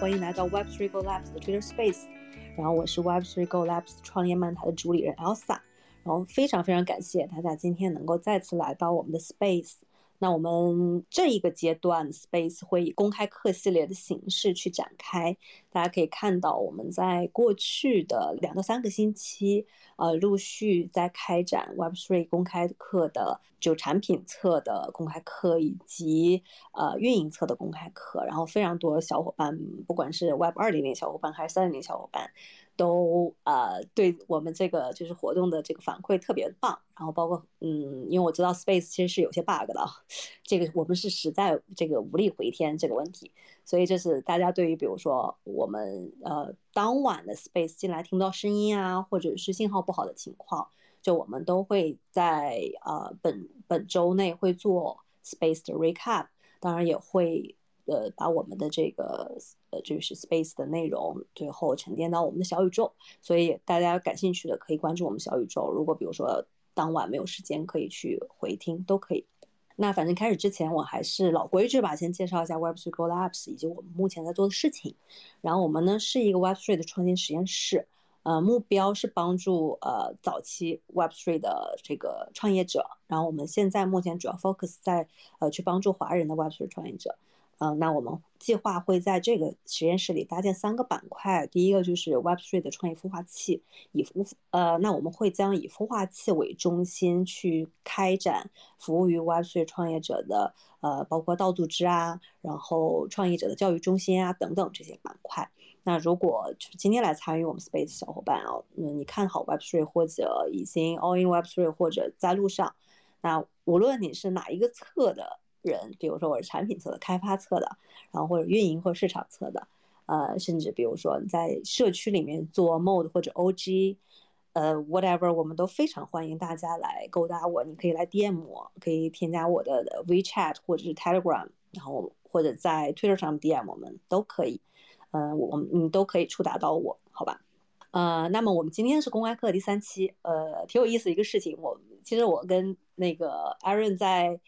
欢迎来到 Web3 Go Labs 的 Twitter Space。然后我是 Web3 Go Labs 创业漫谈的主理人 Elsa。然后非常非常感谢大家今天能够再次来到我们的 Space。那我们这一个阶段 Space 会以公开课系列的形式去展开。大家可以看到，我们在过去的两到三个星期，呃，陆续在开展 Web3 公开课的就产品侧的公开课，以及呃运营侧的公开课。然后非常多小伙伴，不管是 Web 二零零小伙伴还是三零零小伙伴。都呃对我们这个就是活动的这个反馈特别棒，然后包括嗯，因为我知道 Space 其实是有些 bug 的，这个我们是实在这个无力回天这个问题，所以就是大家对于比如说我们呃当晚的 Space 进来听不到声音啊，或者是信号不好的情况，就我们都会在呃本本周内会做 Space 的 recap，当然也会。呃，把我们的这个呃，就是 space 的内容最后沉淀到我们的小宇宙，所以大家感兴趣的可以关注我们小宇宙。如果比如说当晚没有时间，可以去回听都可以。那反正开始之前，我还是老规矩吧，先介绍一下 Web3 Go Labs 以及我们目前在做的事情。然后我们呢是一个 Web3 的创新实验室，呃，目标是帮助呃早期 Web3 的这个创业者。然后我们现在目前主要 focus 在呃去帮助华人的 Web3 创业者。嗯，那我们计划会在这个实验室里搭建三个板块。第一个就是 Web3 的创业孵化器，以孵呃，那我们会将以孵化器为中心去开展服务于 Web3 创业者的呃，包括道组织啊，然后创业者的教育中心啊等等这些板块。那如果就是今天来参与我们 Space 小伙伴啊，嗯，你看好 Web3 或者已经 All in Web3 或者在路上，那无论你是哪一个侧的。人，比如说我是产品侧的、开发侧的，然后或者运营或市场侧的，呃，甚至比如说你在社区里面做 Mode 或者 OG，呃，whatever，我们都非常欢迎大家来勾搭我。你可以来 DM 我，可以添加我的 WeChat 或者是 Telegram，然后或者在 Twitter 上 DM 我们都可以。嗯，我们你都可以触达到我，好吧？呃，那么我们今天是公开课第三期，呃，挺有意思一个事情。我其实我跟那个 Aaron 在。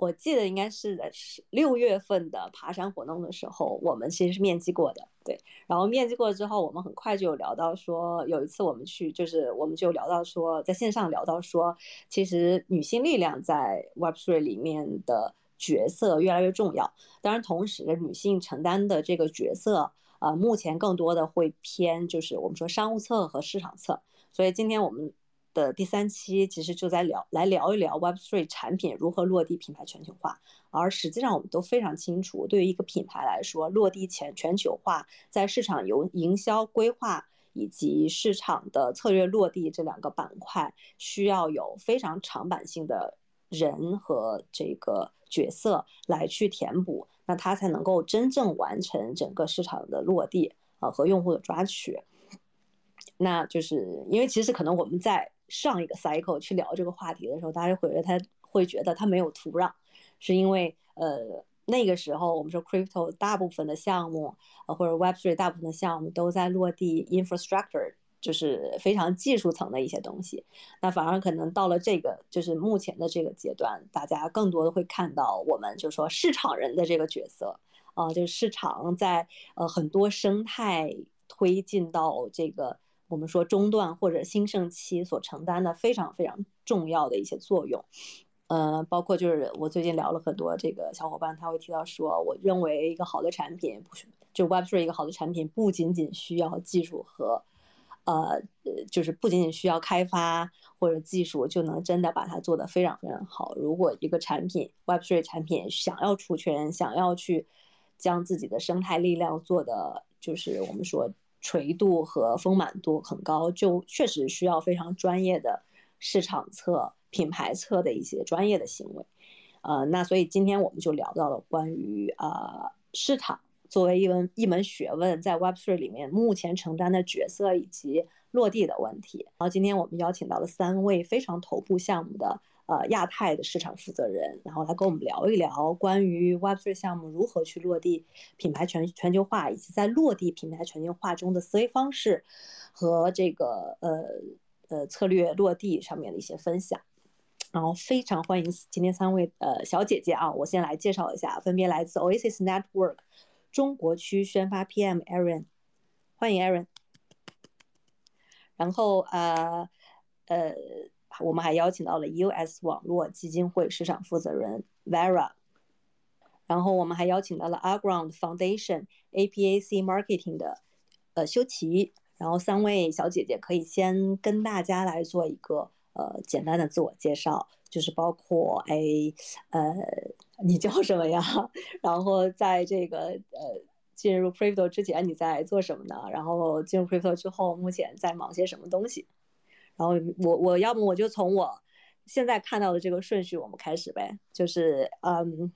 我记得应该是在六月份的爬山活动的时候，我们其实是面基过的，对。然后面基过了之后，我们很快就有聊到说，有一次我们去，就是我们就聊到说，在线上聊到说，其实女性力量在 Web3 里面的角色越来越重要。当然，同时女性承担的这个角色，呃，目前更多的会偏就是我们说商务侧和市场侧。所以今天我们。的第三期其实就在聊来聊一聊 Web Three 产品如何落地品牌全球化，而实际上我们都非常清楚，对于一个品牌来说，落地全全球化，在市场由营销规划以及市场的策略落地这两个板块，需要有非常长板性的人和这个角色来去填补，那它才能够真正完成整个市场的落地啊和用户的抓取。那就是因为其实可能我们在上一个 cycle 去聊这个话题的时候，大家会觉得他会觉得他没有土壤，是因为呃那个时候我们说 crypto 大部分的项目，呃或者 Web3 大部分的项目都在落地 infrastructure，就是非常技术层的一些东西。那反而可能到了这个就是目前的这个阶段，大家更多的会看到我们就说市场人的这个角色啊，就是市场在呃很多生态推进到这个。我们说中段或者兴盛期所承担的非常非常重要的一些作用，呃，包括就是我最近聊了很多这个小伙伴，他会提到说，我认为一个好的产品不是就 Web3 一个好的产品，不仅仅需要技术和，呃，就是不仅仅需要开发或者技术就能真的把它做得非常非常好。如果一个产品 Web3 产品想要出圈，想要去将自己的生态力量做的，就是我们说。垂度和丰满度很高，就确实需要非常专业的市场侧、品牌侧的一些专业的行为。呃，那所以今天我们就聊到了关于呃市场作为一门一门学问，在 Web3 里面目前承担的角色以及落地的问题。然后今天我们邀请到了三位非常头部项目的。呃，亚太的市场负责人，然后来跟我们聊一聊关于 Web3 项目如何去落地品牌全全球化，以及在落地品牌全球化中的思维方式和这个呃呃策略落地上面的一些分享。然后非常欢迎今天三位呃小姐姐啊，我先来介绍一下，分别来自 Oasis Network 中国区宣发 PM Aaron，欢迎 Aaron。然后呃呃，我们还邀请到了 US 网络基金会市场负责人 Vera。然后我们还邀请到了 Aground Foundation APAC Marketing 的呃修齐。然后三位小姐姐可以先跟大家来做一个呃简单的自我介绍，就是包括哎呃你叫什么呀？然后在这个呃进入 Crypto 之前你在做什么呢？然后进入 Crypto 之后目前在忙些什么东西？然后我我要么我就从我现在看到的这个顺序我们开始呗，就是嗯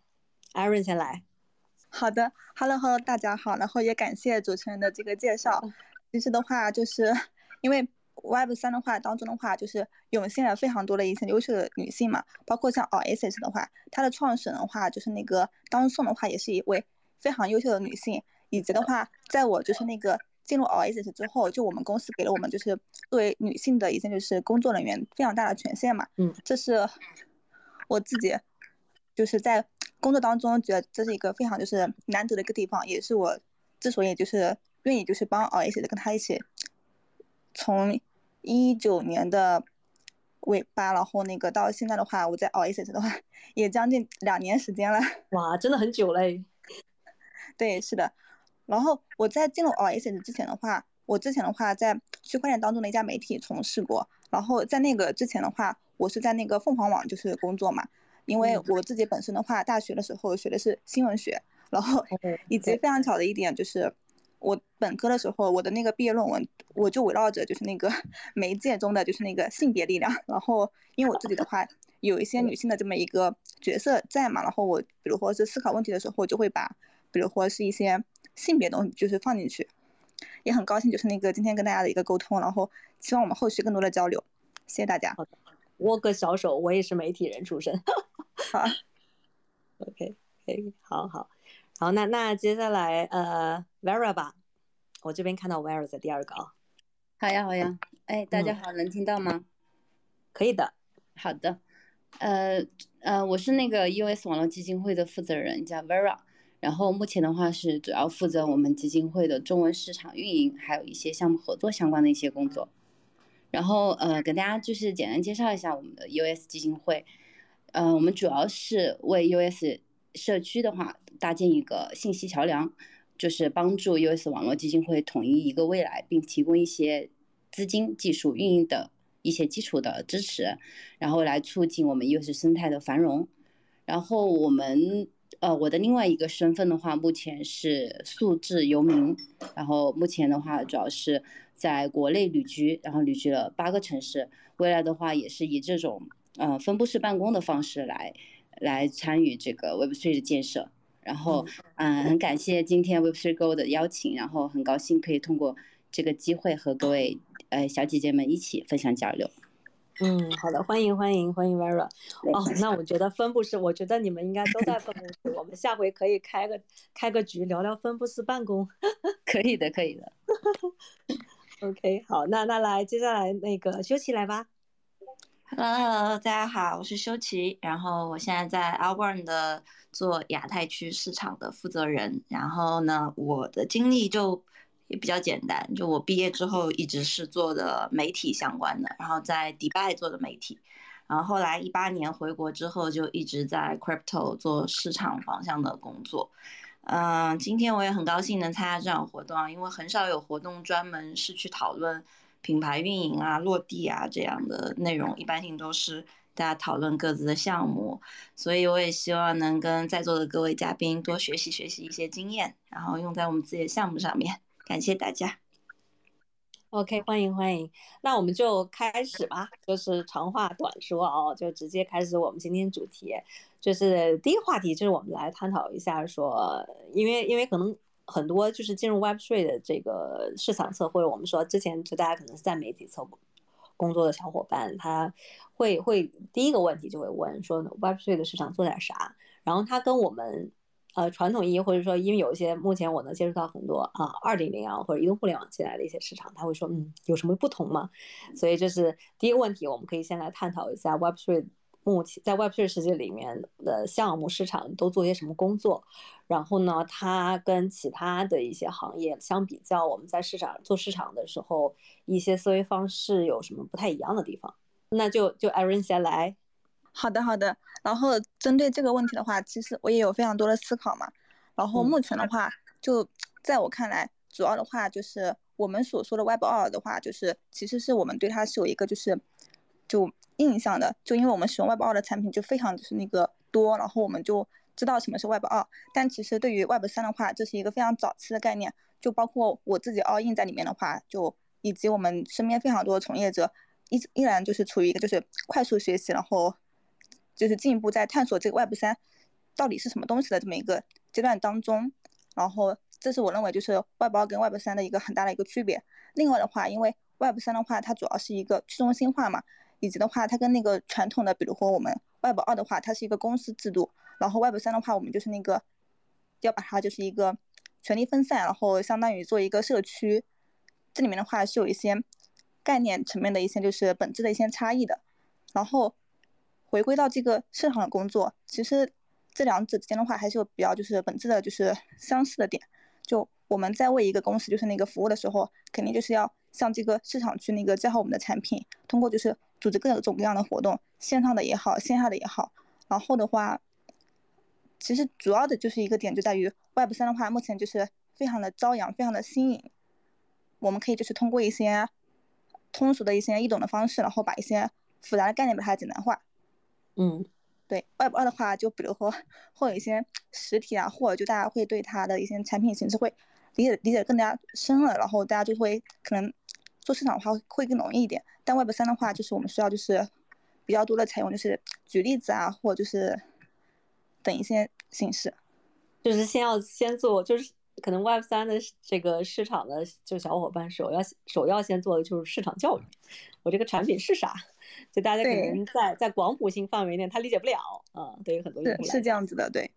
，Aaron 先来。好的，Hello Hello，大家好，然后也感谢主持人的这个介绍。其实的话，就是因为 Web 三的话当中的话，就是涌现了非常多的一些优秀的女性嘛，包括像 Oasis 的话，它的创始人的话就是那个当宋的话，也是一位非常优秀的女性。以及的话，在我就是那个进入 Oasis 之后，就我们公司给了我们就是作为女性的一些就是工作人员非常大的权限嘛。嗯，这是我自己就是在工作当中觉得这是一个非常就是难得的一个地方，也是我之所以就是。愿意就是帮 Oasis 跟他一起，从一九年的尾巴，然后那个到现在的话，我在 Oasis 的话也将近两年时间了。哇，真的很久嘞。对，是的。然后我在进入 Oasis 之前的话，我之前的话在区块链当中的一家媒体从事过。然后在那个之前的话，我是在那个凤凰网就是工作嘛。因为我自己本身的话，大学的时候学的是新闻学，然后 以及非常巧的一点就是。我本科的时候，我的那个毕业论文，我就围绕着就是那个 媒介中的就是那个性别力量。然后，因为我自己的话，有一些女性的这么一个角色在嘛，然后我比如说是思考问题的时候，就会把，比如说是一些性别东西就是放进去。也很高兴就是那个今天跟大家的一个沟通，然后希望我们后续更多的交流。谢谢大家。好的，握个小手，我也是媒体人出身。好，OK，可以，好好。好，那那接下来呃，Vera 吧，我这边看到 Vera 在第二个啊。好呀，好呀，哎，大家好，能听到吗？可以的。好的，呃呃，我是那个 US 网络基金会的负责人，叫 Vera，然后目前的话是主要负责我们基金会的中文市场运营，还有一些项目合作相关的一些工作。然后呃，给大家就是简单介绍一下我们的 US 基金会，呃，我们主要是为 US 社区的话。搭建一个信息桥梁，就是帮助 US 网络基金会统一一个未来，并提供一些资金、技术、运营的一些基础的支持，然后来促进我们 US 生态的繁荣。然后我们，呃，我的另外一个身份的话，目前是素质游民，然后目前的话主要是在国内旅居，然后旅居了八个城市。未来的话，也是以这种呃分布式办公的方式来来参与这个 Web3 的建设。然后，嗯，很感谢今天 Web3 Go 的邀请，然后很高兴可以通过这个机会和各位呃小姐姐们一起分享交流。嗯，好的，欢迎欢迎欢迎 Vera。哦，那我觉得分布式，我觉得你们应该都在分布式，我们下回可以开个开个局聊聊分布式办公。可以的，可以的。OK，好，那那来接下来那个修齐来吧。Hello，大家好，我是修齐，然后我现在在 a l b e r n 的做亚太区市场的负责人。然后呢，我的经历就比较简单，就我毕业之后一直是做的媒体相关的，然后在迪拜做的媒体，然后后来一八年回国之后就一直在 Crypto 做市场方向的工作。嗯，今天我也很高兴能参加这场活动啊，因为很少有活动专门是去讨论。品牌运营啊，落地啊，这样的内容一般性都是大家讨论各自的项目，所以我也希望能跟在座的各位嘉宾多学习学习一些经验，然后用在我们自己的项目上面。感谢大家。OK，欢迎欢迎，那我们就开始吧，就是长话短说哦，就直接开始我们今天主题，就是第一个话题，就是我们来探讨一下说，因为因为可能。很多就是进入 Web3 的这个市场侧，或者我们说之前就大家可能是在媒体侧工作的小伙伴，他会会第一个问题就会问说 Web3 的市场做点啥？然后他跟我们呃传统意义或者说因为有一些目前我能接触到很多啊二点零啊或者移动互联网进来的一些市场，他会说嗯有什么不同吗？所以这是第一个问题，我们可以先来探讨一下 Web3 目前在 Web3 世界里面的项目市场都做些什么工作，然后呢，它跟其他的一些行业相比较，我们在市场做市场的时候，一些思维方式有什么不太一样的地方？那就就 Erin 先来。好的，好的。然后针对这个问题的话，其实我也有非常多的思考嘛。然后目前的话，就 在我看来，主要的话就是我们所说的 Web 二的话，就是其实是我们对它是有一个就是就印象的，就因为我们使用 Web 二的产品就非常就是那个多，然后我们就知道什么是 Web 二。但其实对于 Web 三的话，这是一个非常早期的概念，就包括我自己 all in 在里面的话，就以及我们身边非常多的从业者，依依然就是处于一个就是快速学习，然后就是进一步在探索这个 Web 三到底是什么东西的这么一个阶段当中。然后这是我认为就是 Web 二跟 Web 三的一个很大的一个区别。另外的话，因为 Web 三的话，它主要是一个去中心化嘛。以及的话，它跟那个传统的，比如说我们 Web 二的话，它是一个公司制度，然后 Web 三的话，我们就是那个要把它就是一个权力分散，然后相当于做一个社区，这里面的话是有一些概念层面的一些就是本质的一些差异的。然后回归到这个市场的工作，其实这两者之间的话还是有比较就是本质的就是相似的点。就我们在为一个公司就是那个服务的时候，肯定就是要向这个市场去那个介绍我们的产品，通过就是。组织各种各样的活动，线上的也好，线下的也好。然后的话，其实主要的就是一个点，就在于 Web 三的话，目前就是非常的朝阳，非常的新颖。我们可以就是通过一些通俗的一些易懂的方式，然后把一些复杂的概念把它简单化。嗯，对。Web 二的话，就比如说会有一些实体啊，或者就大家会对它的一些产品形式会理解理解更加深了，然后大家就会可能。做市场的话会更容易一点，但 Web 三的话，就是我们需要就是比较多的采用就是举例子啊，或就是等一些形式，就是先要先做，就是可能 Web 三的这个市场的就小伙伴首要首要先做的就是市场教育，我这个产品是啥？就大家可能在在广谱性范围内他理解不了啊，对于很多用户是这样子的，对，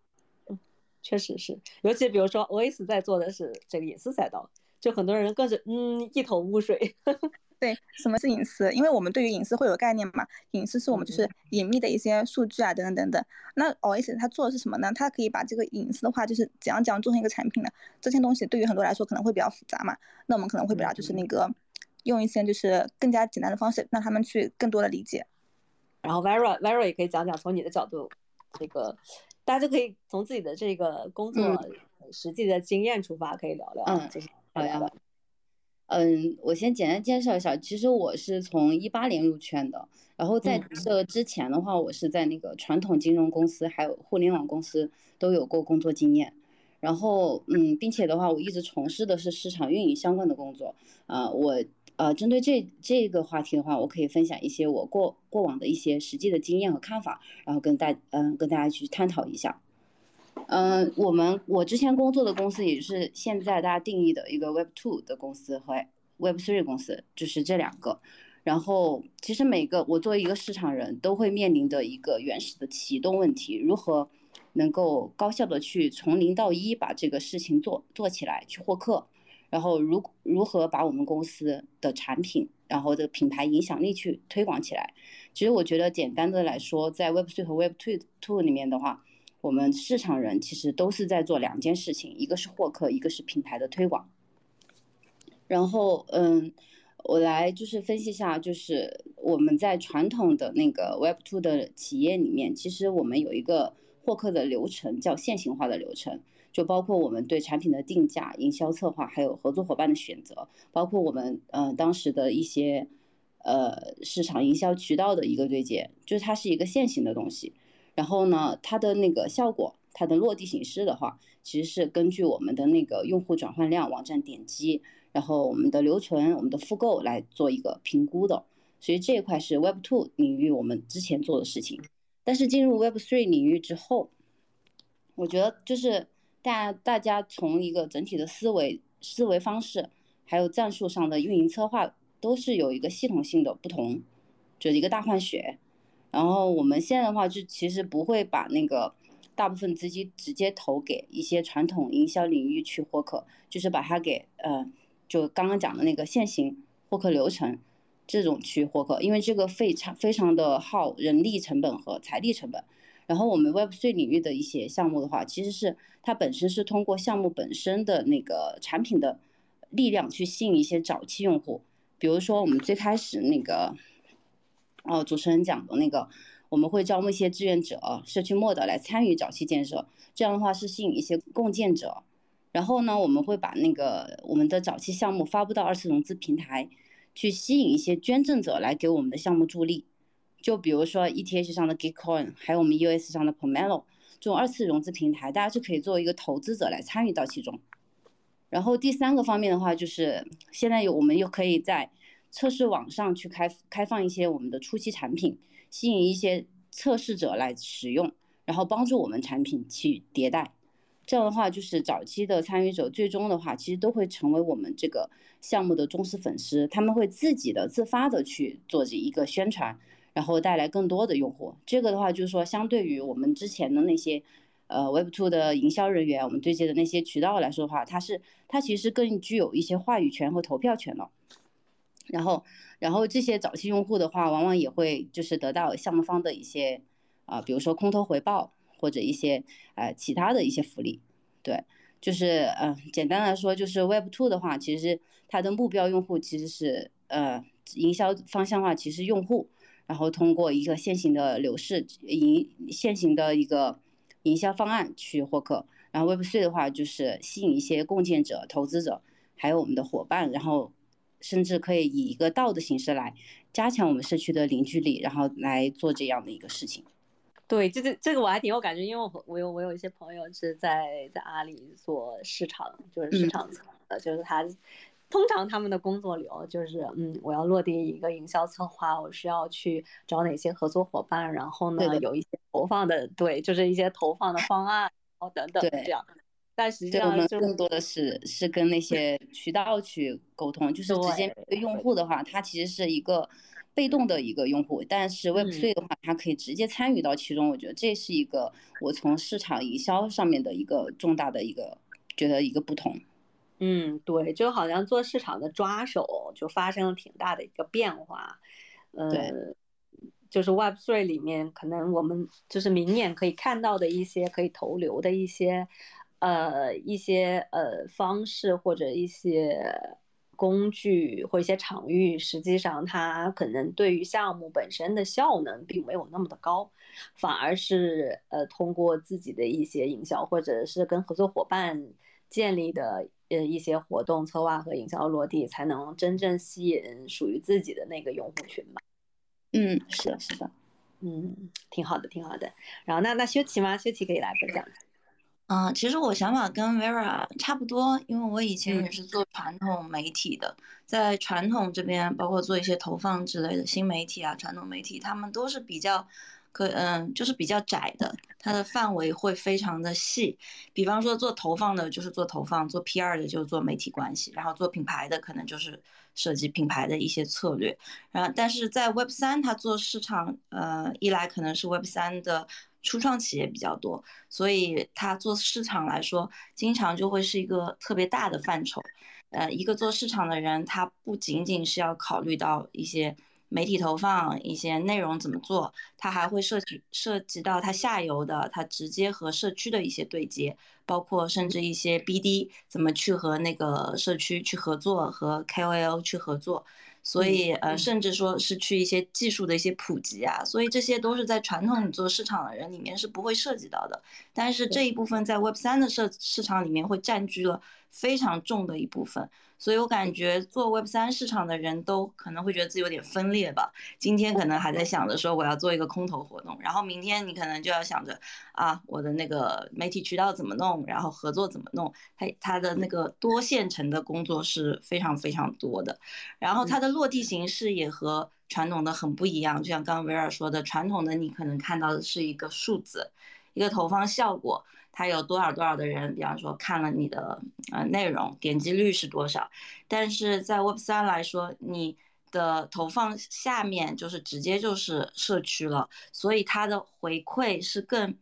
嗯确实是，尤其比如说 OS 在做的是这个隐私赛道。就很多人更是嗯一头雾水，对，什么是隐私？因为我们对于隐私会有概念嘛，隐私是我们就是隐秘的一些数据啊，等等等等。那 OS 它做的是什么呢？它可以把这个隐私的话，就是怎样怎样做成一个产品呢？这些东西对于很多来说可能会比较复杂嘛，那我们可能会比较就是那个用一些就是更加简单的方式，让他们去更多的理解。然后 Vera Vera 也可以讲讲从你的角度，这个大家就可以从自己的这个工作实际的经验出发，可以聊聊，嗯，就是。好呀，嗯，我先简单介绍一下，其实我是从一八年入圈的，然后在这之前的话，我是在那个传统金融公司还有互联网公司都有过工作经验，然后嗯，并且的话，我一直从事的是市场运营相关的工作，啊，我呃，针对这这个话题的话，我可以分享一些我过过往的一些实际的经验和看法，然后跟大嗯跟大家去探讨一下。嗯，我们我之前工作的公司，也是现在大家定义的一个 Web Two 的公司和 Web Three 公司，就是这两个。然后，其实每个我作为一个市场人都会面临的一个原始的启动问题：如何能够高效的去从零到一把这个事情做做起来，去获客。然后，如如何把我们公司的产品，然后这个品牌影响力去推广起来。其实我觉得，简单的来说，在 Web Three 和 Web Two Two 里面的话。我们市场人其实都是在做两件事情，一个是获客，一个是品牌的推广。然后，嗯，我来就是分析一下，就是我们在传统的那个 Web Two 的企业里面，其实我们有一个获客的流程，叫线性化的流程，就包括我们对产品的定价、营销策划，还有合作伙伴的选择，包括我们嗯当时的一些呃市场营销渠道的一个对接，就是它是一个线性的东西。然后呢，它的那个效果，它的落地形式的话，其实是根据我们的那个用户转换量、网站点击，然后我们的留存、我们的复购来做一个评估的。所以这一块是 Web Two 领域我们之前做的事情。但是进入 Web Three 领域之后，我觉得就是大大家从一个整体的思维、思维方式，还有战术上的运营策划，都是有一个系统性的不同，就是一个大换血。然后我们现在的话，就其实不会把那个大部分资金直接投给一些传统营销领域去获客，就是把它给呃，就刚刚讲的那个现行获客流程，这种去获客，因为这个非常非常的耗人力成本和财力成本。然后我们 Web3 领域的一些项目的话，其实是它本身是通过项目本身的那个产品的力量去吸引一些早期用户。比如说我们最开始那个，哦，主持人讲的那个，我们会招募一些志愿者、社区末的来参与早期建设，这样的话是吸引一些共建者。然后呢，我们会把那个我们的早期项目发布到二次融资平台。去吸引一些捐赠者来给我们的项目助力，就比如说 ETH 上的 Gitcoin，还有我们 US 上的 Pomelo 这种二次融资平台，大家是可以作为一个投资者来参与到其中。然后第三个方面的话，就是现在有我们又可以在测试网上去开开放一些我们的初期产品，吸引一些测试者来使用，然后帮助我们产品去迭代。这样的话，就是早期的参与者，最终的话，其实都会成为我们这个项目的忠实粉丝。他们会自己的、自发的去做这一个宣传，然后带来更多的用户。这个的话，就是说，相对于我们之前的那些，呃，Web2 的营销人员，我们对接的那些渠道来说的话，它是它其实更具有一些话语权和投票权了。然后，然后这些早期用户的话，往往也会就是得到项目方的一些啊，比如说空投回报。或者一些呃其他的一些福利，对，就是嗯，简单来说，就是 Web Two 的话，其实它的目标用户其实是呃营销方向化，其实用户，然后通过一个现行的流式营现行的一个营销方案去获客，然后 Web Three 的话就是吸引一些共建者、投资者，还有我们的伙伴，然后甚至可以以一个道的形式来加强我们社区的凝聚力，然后来做这样的一个事情。对，这这这个我还挺有感觉，因为我我有我有一些朋友是在在阿里做市场，就是市场层的，就是他通常他们的工作流就是嗯，我要落地一个营销策划，我需要去找哪些合作伙伴，然后呢有一些投放的，对，就是一些投放的方案，然后等等这样。但实际上，我们更多的是是跟那些渠道去沟通，就是直接对用户的话，它其实是一个。被动的一个用户，但是 Web3 的话，它可以直接参与到其中。我觉得这是一个我从市场营销上面的一个重大的一个觉得一个不同。嗯，对，就好像做市场的抓手就发生了挺大的一个变化。呃，就是 Web3 里面可能我们就是明年可以看到的一些可以投流的一些呃一些呃方式或者一些。工具或一些场域，实际上它可能对于项目本身的效能并没有那么的高，反而是呃通过自己的一些营销或者是跟合作伙伴建立的呃一些活动策划和营销落地，才能真正吸引属于自己的那个用户群吧。嗯，是的，是的，嗯，挺好的，挺好的。然后那那修齐吗？修齐可以来分享。嗯，其实我想法跟 Vera 差不多，因为我以前也是做传统媒体的，在传统这边，包括做一些投放之类的新媒体啊，传统媒体他们都是比较可，嗯，就是比较窄的，它的范围会非常的细。比方说做投放的，就是做投放；做 PR 的，就是做媒体关系；然后做品牌的，可能就是涉及品牌的一些策略。然后，但是在 Web 三，它做市场，呃，一来可能是 Web 三的。初创企业比较多，所以他做市场来说，经常就会是一个特别大的范畴。呃，一个做市场的人，他不仅仅是要考虑到一些媒体投放、一些内容怎么做，他还会涉及涉及到他下游的，他直接和社区的一些对接，包括甚至一些 BD 怎么去和那个社区去合作，和 KOL 去合作。所以，呃，甚至说是去一些技术的一些普及啊，所以这些都是在传统做市场的人里面是不会涉及到的。但是这一部分在 Web 三的市市场里面会占据了非常重的一部分。所以我感觉做 Web 三市场的人都可能会觉得自己有点分裂吧。今天可能还在想着说我要做一个空投活动，然后明天你可能就要想着啊，我的那个媒体渠道怎么弄，然后合作怎么弄。他他的那个多线程的工作是非常非常多的，然后它的落地形式也和传统的很不一样。就像刚刚维尔说的，传统的你可能看到的是一个数字，一个投放效果。它有多少多少的人，比方说看了你的呃内容，点击率是多少？但是在 Web 三来说，你的投放下面就是直接就是社区了，所以它的回馈是更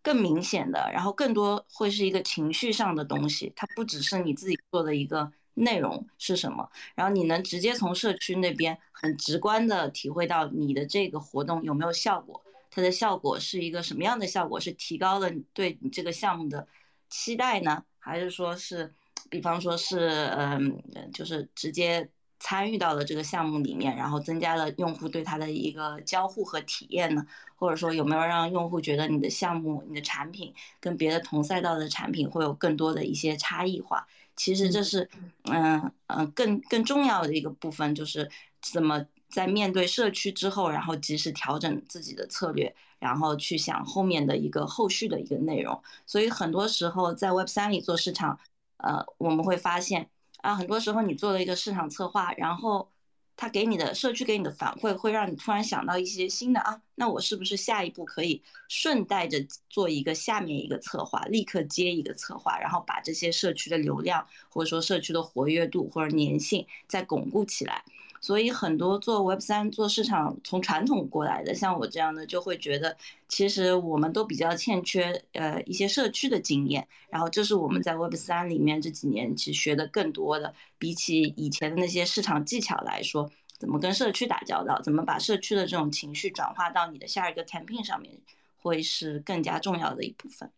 更明显的，然后更多会是一个情绪上的东西，它不只是你自己做的一个内容是什么，然后你能直接从社区那边很直观的体会到你的这个活动有没有效果，它的效果是一个什么样的效果？是提高了对你这个项目的期待呢，还是说是，比方说是，嗯，就是直接参与到了这个项目里面，然后增加了用户对它的一个交互和体验呢？或者说有没有让用户觉得你的项目、你的产品跟别的同赛道的产品会有更多的一些差异化？其实这是，嗯嗯，更更重要的一个部分，就是怎么在面对社区之后，然后及时调整自己的策略，然后去想后面的一个后续的一个内容。所以很多时候在 Web 三里做市场，呃，我们会发现啊，很多时候你做了一个市场策划，然后。他给你的社区给你的反馈，会让你突然想到一些新的啊，那我是不是下一步可以顺带着做一个下面一个策划，立刻接一个策划，然后把这些社区的流量或者说社区的活跃度或者粘性再巩固起来。所以很多做 Web 三做市场从传统过来的，像我这样的就会觉得，其实我们都比较欠缺呃一些社区的经验。然后这是我们在 Web 三里面这几年其实学的更多的，比起以前的那些市场技巧来说，怎么跟社区打交道，怎么把社区的这种情绪转化到你的下一个 campaign 上面，会是更加重要的一部分。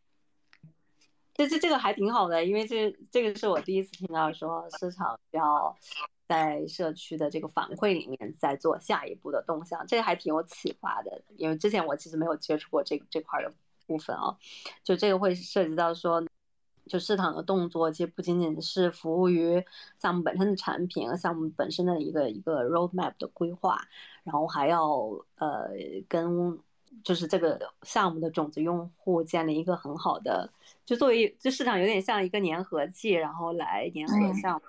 这这这个还挺好的，因为这这个是我第一次听到说市场要。在社区的这个反馈里面，再做下一步的动向，这个还挺有启发的。因为之前我其实没有接触过这这块的部分啊，就这个会涉及到说，就市场的动作，其实不仅仅是服务于项目本身的产品，项目本身的一个一个 roadmap 的规划，然后还要呃跟就是这个项目的种子用户建立一个很好的，就作为就市场有点像一个粘合剂，然后来粘合项目。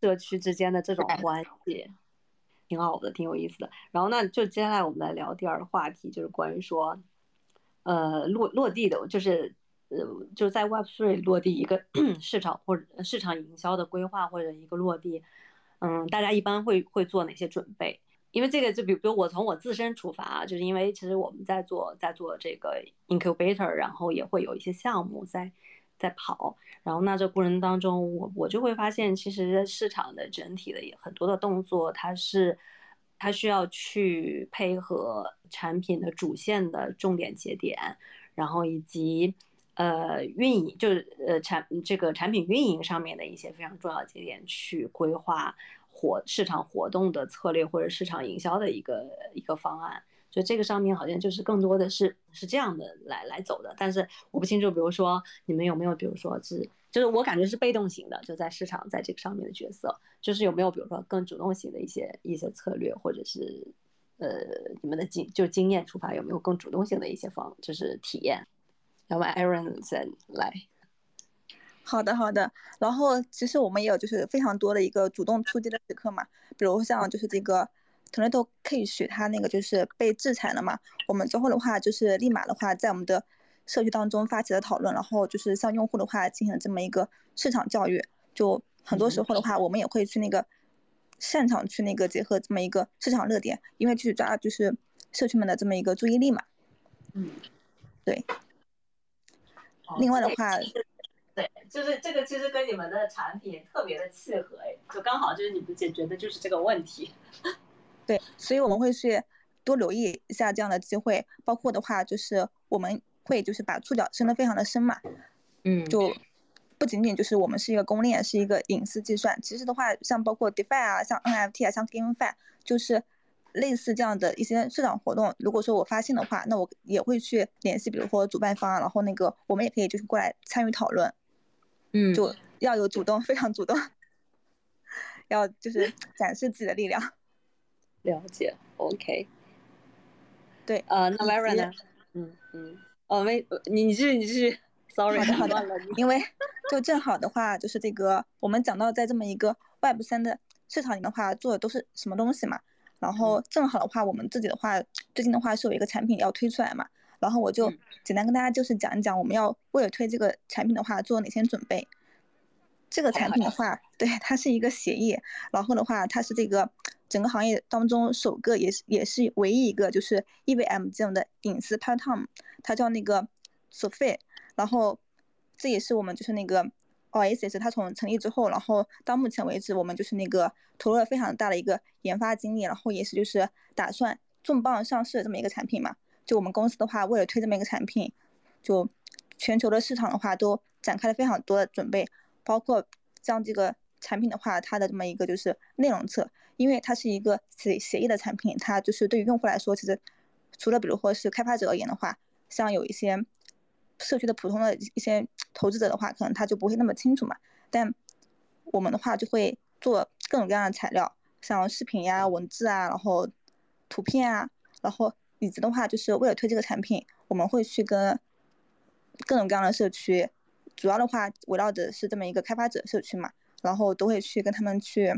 社区之间的这种关系挺好的，挺有意思的。然后，那就接下来我们来聊第二个话题，就是关于说，呃，落落地的，就是呃，就是在 Web Three 落地一个 市场或者市场营销的规划或者一个落地，嗯，大家一般会会做哪些准备？因为这个，就比比如我从我自身出发啊，就是因为其实我们在做在做这个 incubator，然后也会有一些项目在。在跑，然后那这过程当中，我我就会发现，其实市场的整体的很多的动作，它是它需要去配合产品的主线的重点节点，然后以及呃运营，就是呃产这个产品运营上面的一些非常重要节点去规划活市场活动的策略或者市场营销的一个一个方案。就这个上面好像就是更多的是是这样的来来走的，但是我不清楚，比如说你们有没有，比如说是就是我感觉是被动型的，就在市场在这个上面的角色，就是有没有比如说更主动型的一些一些策略，或者是呃你们的经就是经验出发有没有更主动性的一些方就是体验？要不 Aaron 先来。好的好的，然后其实我们也有就是非常多的一个主动出击的时刻嘛，比如像就是这个。Tomato Cash 它那个就是被制裁了嘛，我们之后的话就是立马的话在我们的社区当中发起了讨论，然后就是向用户的话进行了这么一个市场教育，就很多时候的话我们也会去那个擅长去那个结合这么一个市场热点，因为去抓就是社区们的这么一个注意力嘛。嗯，对。另外的话，对，就是这个其实跟你们的产品特别的契合哎，就刚好就是你们解决的就是这个问题。对，所以我们会去多留意一下这样的机会，包括的话就是我们会就是把触角伸得非常的深嘛，嗯，就不仅仅就是我们是一个公链，是一个隐私计算，其实的话像包括 DeFi 啊，像 NFT 啊，像 GameFi，就是类似这样的一些市场活动，如果说我发现的话，那我也会去联系，比如说主办方，然后那个我们也可以就是过来参与讨论，嗯，就要有主动，非常主动，要就是展示自己的力量。了解，OK，对，呃，那 Vera 呢？嗯嗯，哦，没，你你继续，你继续，Sorry，好的，因为就正好的话，就是这个我们讲到在这么一个 Web 三的市场里的话，做的都是什么东西嘛？然后正好的话，我们自己的话，最近的话是有一个产品要推出来嘛，然后我就简单跟大家就是讲一讲，我们要为了推这个产品的话做哪些准备。这个产品的话，对，它是一个协议，然后的话，它是这个整个行业当中首个，也是也是唯一一个就是 EVM 这样的隐私 Platform，它叫那个 Sophie，然后这也是我们就是那个 OSIS，它从成立之后，然后到目前为止，我们就是那个投入了非常大的一个研发精力，然后也是就是打算重磅上市的这么一个产品嘛。就我们公司的话，为了推这么一个产品，就全球的市场的话都展开了非常多的准备，包括像这个产品的话，它的这么一个就是内容册，因为它是一个协协议的产品，它就是对于用户来说，其实除了比如说是开发者而言的话，像有一些社区的普通的一些投资者的话，可能他就不会那么清楚嘛。但我们的话就会做各种各样的材料，像视频呀、文字啊，然后图片啊，然后。以及的话，就是为了推这个产品，我们会去跟各种各样的社区，主要的话围绕着是这么一个开发者社区嘛，然后都会去跟他们去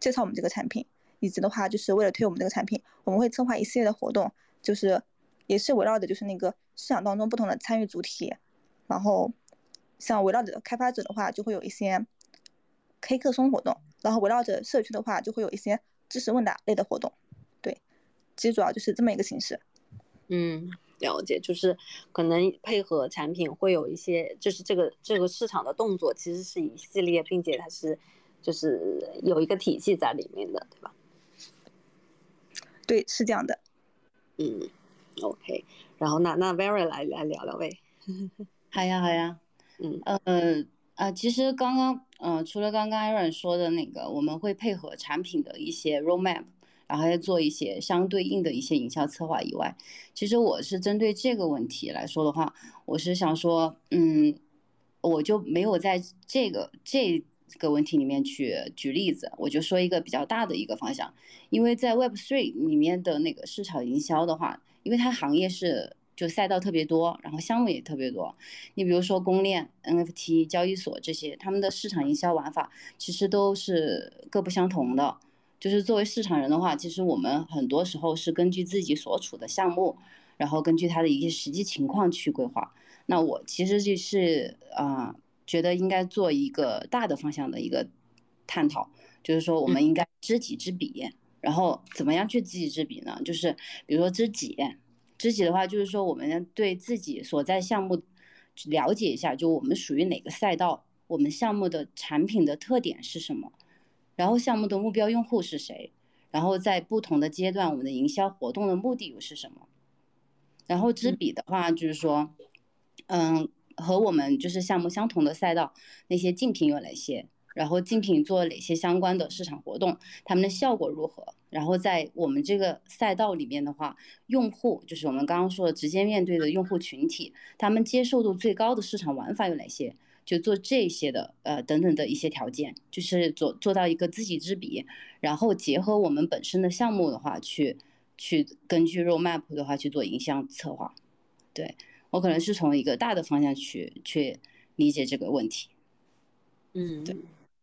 介绍我们这个产品。以及的话，就是为了推我们这个产品，我们会策划一系列的活动，就是也是围绕着就是那个市场当中不同的参与主体，然后像围绕着开发者的话，就会有一些黑客松活动，然后围绕着社区的话，就会有一些知识问答类的活动。对其实主要就是这么一个形式，嗯，了解，就是可能配合产品会有一些，就是这个这个市场的动作其实是一系列，并且它是就是有一个体系在里面的，对吧？对，是这样的。嗯，OK，然后那那 Very 来来聊聊呗。好呀，好呀。嗯呃啊，其实刚刚嗯，除了刚刚 Aaron 说的那个，我们会配合产品的一些 roadmap。然后再做一些相对应的一些营销策划以外，其实我是针对这个问题来说的话，我是想说，嗯，我就没有在这个这个问题里面去举例子，我就说一个比较大的一个方向，因为在 Web Three 里面的那个市场营销的话，因为它行业是就赛道特别多，然后项目也特别多，你比如说公链、NFT、交易所这些，他们的市场营销玩法其实都是各不相同的。就是作为市场人的话，其实我们很多时候是根据自己所处的项目，然后根据它的一些实际情况去规划。那我其实就是啊，觉得应该做一个大的方向的一个探讨，就是说我们应该知己知彼，然后怎么样去知己知彼呢？就是比如说知己，知己的话就是说我们对自己所在项目了解一下，就我们属于哪个赛道，我们项目的产品的特点是什么。然后项目的目标用户是谁？然后在不同的阶段，我们的营销活动的目的又是什么？然后知彼的话，就是说，嗯，和我们就是项目相同的赛道，那些竞品有哪些？然后竞品做哪些相关的市场活动？他们的效果如何？然后在我们这个赛道里面的话，用户就是我们刚刚说的直接面对的用户群体，他们接受度最高的市场玩法有哪些？就做这些的，呃，等等的一些条件，就是做做到一个知己知彼，然后结合我们本身的项目的话，去去根据 roadmap 的话去做营销策划。对我可能是从一个大的方向去去理解这个问题。嗯，对，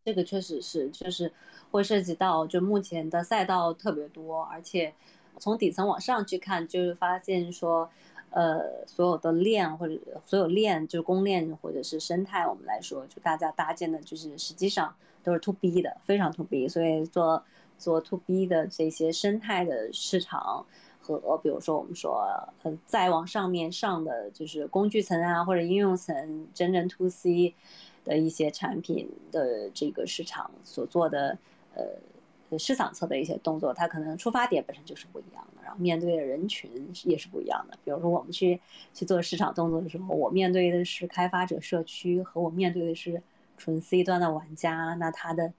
这个确实是，就是会涉及到就目前的赛道特别多，而且从底层往上去看，就是发现说。呃，所有的链或者所有链，就是公链或者是生态，我们来说，就大家搭建的，就是实际上都是 to B 的，非常 to B。所以做做 to B 的这些生态的市场和，比如说我们说，呃，再往上面上的就是工具层啊，或者应用层，真正 to C 的一些产品的这个市场所做的，呃。市场侧的一些动作，它可能出发点本身就是不一样，然后面对的人群也是不一样的。比如说，我们去去做市场动作的时候，我面对的是开发者社区，和我面对的是纯 C 端的玩家，那他的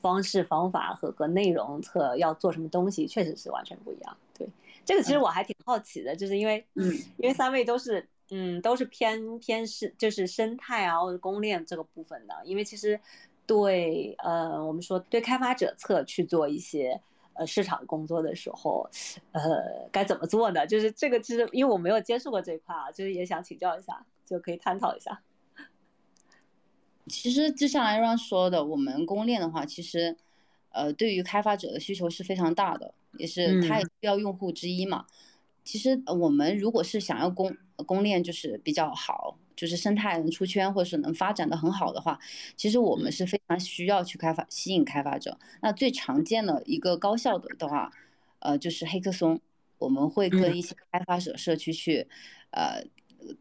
方式方法和和内容侧要做什么东西，确实是完全不一样。对，这个其实我还挺好奇的，就是因为，嗯，因为三位都是，嗯，都是偏偏是就是生态啊或者公链这个部分的，因为其实。对，呃，我们说对开发者侧去做一些呃市场工作的时候，呃，该怎么做呢？就是这个，其实因为我没有接触过这一块啊，就是也想请教一下，就可以探讨一下。其实就像艾瑞说的，我们公链的话，其实呃，对于开发者的需求是非常大的，也是它也需要用户之一嘛。其实我们如果是想要公公链就是比较好。就是生态能出圈，或者是能发展的很好的话，其实我们是非常需要去开发、吸引开发者。那最常见的一个高效的的话，呃，就是黑客松。我们会跟一些开发者社区去，呃，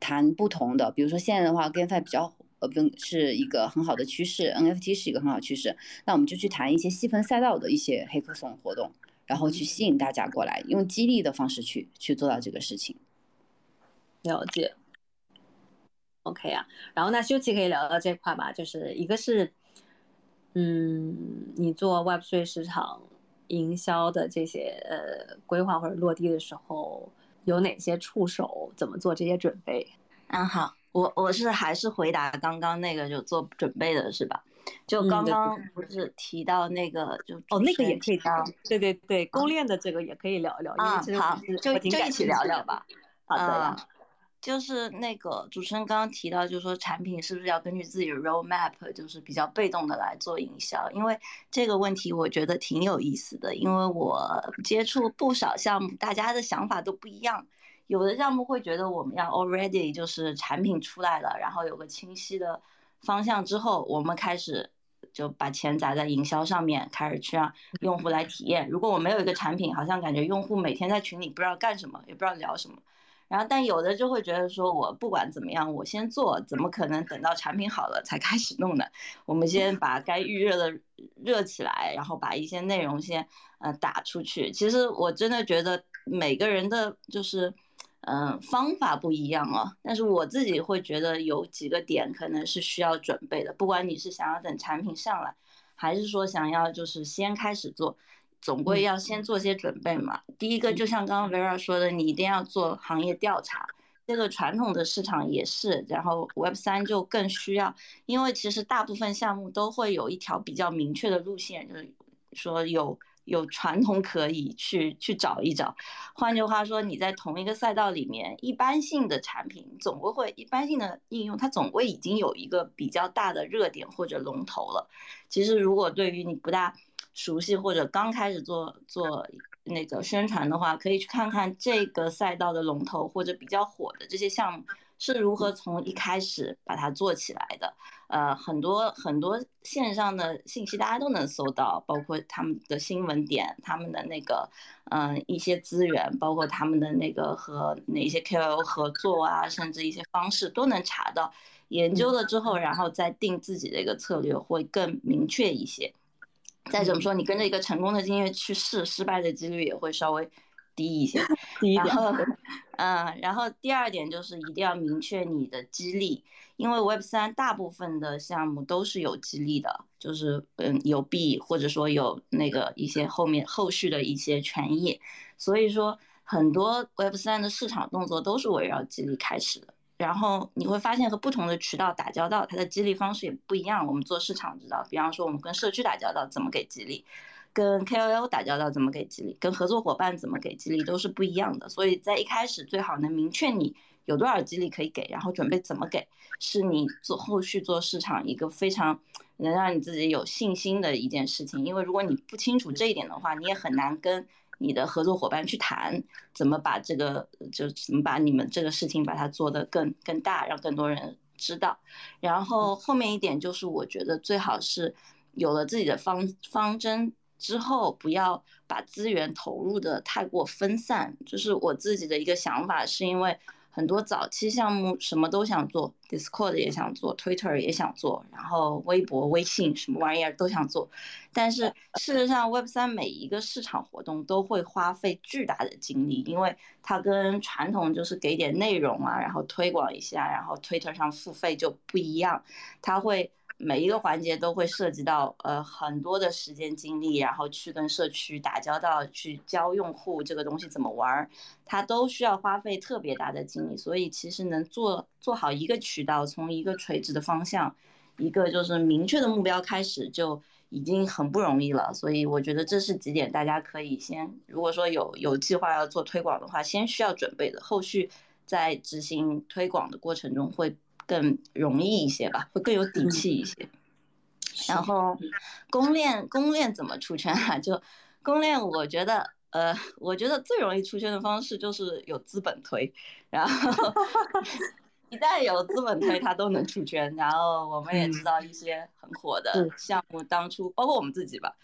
谈不同的，比如说现在的话，GameFi 比较呃，不是一个很好的趋势，NFT 是一个很好趋势，那我们就去谈一些细分赛道的一些黑客松活动，然后去吸引大家过来，用激励的方式去去做到这个事情。了解。OK 啊，然后那修琪可以聊到这块吧，就是一个是，嗯，你做 Web3 市场营销的这些呃规划或者落地的时候，有哪些触手，怎么做这些准备？嗯，好，我我是还是回答刚刚那个就做准备的是吧？就刚刚不是提到那个就哦那个也可以聊，对对对，公链的这个也可以聊一聊，啊好，就就一起聊聊吧。好的呀。就是那个主持人刚刚提到，就是说产品是不是要根据自己的 roadmap，就是比较被动的来做营销？因为这个问题我觉得挺有意思的，因为我接触不少项目，大家的想法都不一样。有的项目会觉得我们要 already 就是产品出来了，然后有个清晰的方向之后，我们开始就把钱砸在营销上面，开始去让用户来体验。如果我没有一个产品，好像感觉用户每天在群里不知道干什么，也不知道聊什么。然后，但有的就会觉得说，我不管怎么样，我先做，怎么可能等到产品好了才开始弄呢？我们先把该预热的热起来，然后把一些内容先呃打出去。其实我真的觉得每个人的就是嗯方法不一样啊，但是我自己会觉得有几个点可能是需要准备的，不管你是想要等产品上来，还是说想要就是先开始做。总归要先做些准备嘛。第一个，就像刚刚 Vera 说的，你一定要做行业调查。这个传统的市场也是，然后 Web 三就更需要，因为其实大部分项目都会有一条比较明确的路线，就是说有有传统可以去去找一找。换句话说，你在同一个赛道里面，一般性的产品总归会一般性的应用，它总归已经有一个比较大的热点或者龙头了。其实如果对于你不大。熟悉或者刚开始做做那个宣传的话，可以去看看这个赛道的龙头或者比较火的这些项目是如何从一开始把它做起来的。呃，很多很多线上的信息大家都能搜到，包括他们的新闻点、他们的那个嗯一些资源，包括他们的那个和哪些 KOL 合作啊，甚至一些方式都能查到。研究了之后，然后再定自己的一个策略会更明确一些。再怎么说，你跟着一个成功的经验去试，失败的几率也会稍微低一些。然后，嗯，然后第二点就是一定要明确你的激励，因为 Web 三大部分的项目都是有激励的，就是嗯有币或者说有那个一些后面后续的一些权益，所以说很多 Web 三的市场动作都是围绕激励开始的。然后你会发现和不同的渠道打交道，它的激励方式也不一样。我们做市场知道，比方说我们跟社区打交道怎么给激励，跟 KOL 打交道怎么给激励，跟合作伙伴怎么给激励都是不一样的。所以在一开始最好能明确你有多少激励可以给，然后准备怎么给，是你做后续做市场一个非常能让你自己有信心的一件事情。因为如果你不清楚这一点的话，你也很难跟。你的合作伙伴去谈怎么把这个，就怎么把你们这个事情把它做得更更大，让更多人知道。然后后面一点就是，我觉得最好是有了自己的方方针之后，不要把资源投入的太过分散。就是我自己的一个想法，是因为。很多早期项目什么都想做，Discord 也想做，Twitter 也想做，然后微博、微信什么玩意儿都想做，但是事实上 Web 三每一个市场活动都会花费巨大的精力，因为它跟传统就是给点内容啊，然后推广一下，然后 Twitter 上付费就不一样，它会。每一个环节都会涉及到呃很多的时间精力，然后去跟社区打交道，去教用户这个东西怎么玩儿，它都需要花费特别大的精力。所以其实能做做好一个渠道，从一个垂直的方向，一个就是明确的目标开始，就已经很不容易了。所以我觉得这是几点大家可以先，如果说有有计划要做推广的话，先需要准备的，后续在执行推广的过程中会。更容易一些吧，会更有底气一些。然后，公链公链怎么出圈啊？就公链，我觉得，呃，我觉得最容易出圈的方式就是有资本推。然后，一旦有资本推，它都能出圈。然后，我们也知道一些很火的项目，当初包括我们自己吧。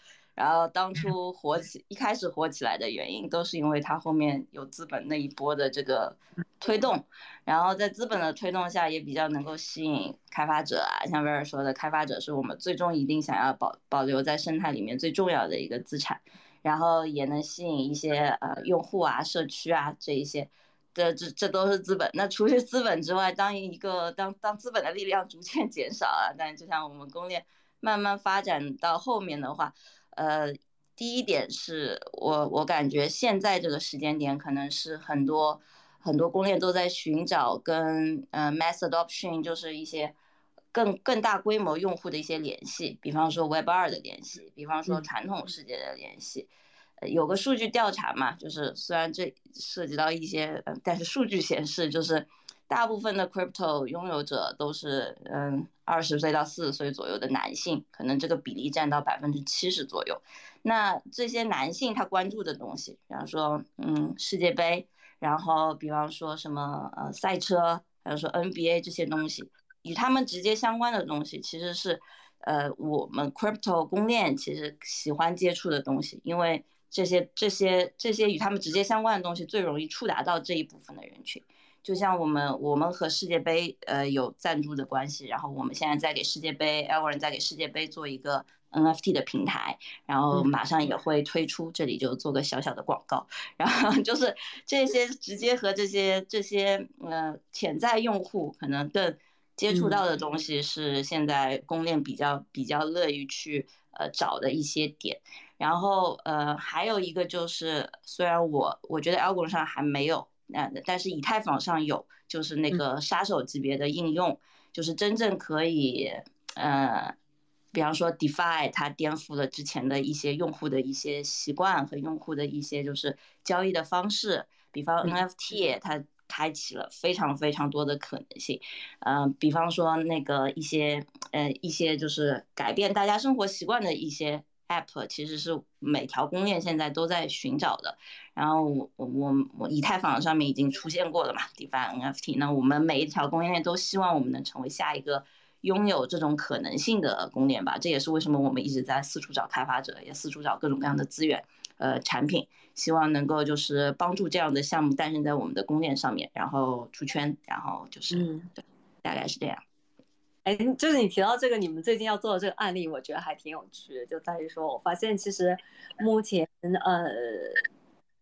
然后当初火起，一开始火起来的原因，都是因为它后面有资本那一波的这个推动，然后在资本的推动下，也比较能够吸引开发者啊。像威尔说的，开发者是我们最终一定想要保保留在生态里面最重要的一个资产，然后也能吸引一些呃用户啊、社区啊这一些。这这这都是资本。那除去资本之外，当一个当当资本的力量逐渐减少啊，但就像我们公链慢慢发展到后面的话，呃，第一点是我我感觉现在这个时间点可能是很多很多公链都在寻找跟呃 mass adoption，就是一些更更大规模用户的一些联系，比方说 Web 二的联系，比方说传统世界的联系。有个数据调查嘛，就是虽然这涉及到一些，但是数据显示，就是大部分的 crypto 拥有者都是嗯二十岁到四十岁左右的男性，可能这个比例占到百分之七十左右。那这些男性他关注的东西，比方说嗯世界杯，然后比方说什么呃赛车，还有说 NBA 这些东西，与他们直接相关的东西，其实是呃我们 crypto 公链其实喜欢接触的东西，因为。这些这些这些与他们直接相关的东西最容易触达到这一部分的人群，就像我们我们和世界杯呃有赞助的关系，然后我们现在在给世界杯 e v e r 在给世界杯做一个 NFT 的平台，然后马上也会推出，这里就做个小小的广告，然后就 是这些直接和这些这些呃潜在用户可能更接触到的东西是现在公链比较比较乐于去呃找的一些点。然后呃，还有一个就是，虽然我我觉得 Algo 上还没有，那但是以太坊上有，就是那个杀手级别的应用，就是真正可以呃，比方说 DeFi 它颠覆了之前的一些用户的一些习惯和用户的一些就是交易的方式，比方 NFT 它开启了非常非常多的可能性，嗯，比方说那个一些呃一些就是改变大家生活习惯的一些。App 其实是每条公链现在都在寻找的，然后我我我以太坊上面已经出现过了嘛，DeFi NFT，那我们每一条公链都希望我们能成为下一个拥有这种可能性的公链吧，这也是为什么我们一直在四处找开发者，也四处找各种各样的资源，呃，产品，希望能够就是帮助这样的项目诞生在我们的公链上面，然后出圈，然后就是对，大概是这样。哎，就是你提到这个，你们最近要做的这个案例，我觉得还挺有趣的，就在于说，我发现其实目前呃，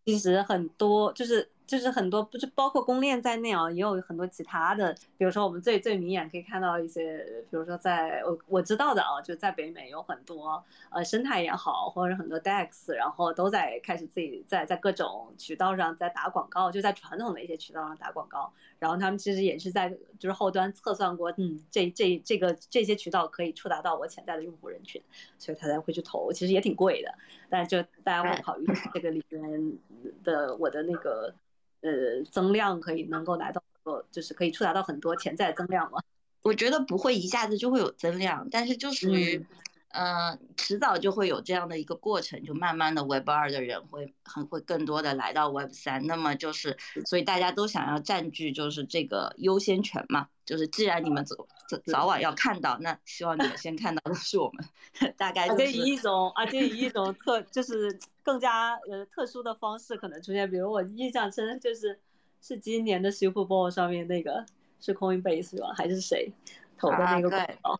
其实很多就是。就是很多，不是包括公链在内啊，也有很多其他的，比如说我们最最明眼可以看到一些，比如说在我我知道的啊，就在北美有很多呃生态也好，或者很多 DEX，然后都在开始自己在在各种渠道上在打广告，就在传统的一些渠道上打广告，然后他们其实也是在就是后端测算过，嗯，这这这个这些渠道可以触达到我潜在的用户人群，所以他才会去投，其实也挺贵的，但就大家会考虑这个里边的我的那个。呃，增量可以能够来到，呃，就是可以触达到很多潜在增量吗？我觉得不会一下子就会有增量，但是就属于。嗯，迟早就会有这样的一个过程，就慢慢的 Web 二的人会很会更多的来到 Web 三，那么就是，所以大家都想要占据就是这个优先权嘛，就是既然你们早早早晚要看到，那希望你们先看到的是我们，大概。而且以一种，而且以一种特就是更加呃特殊的方式可能出现，比如我印象深就是是今年的 Super Bowl 上面那个是 Coinbase 吧，还是谁投的那个广告？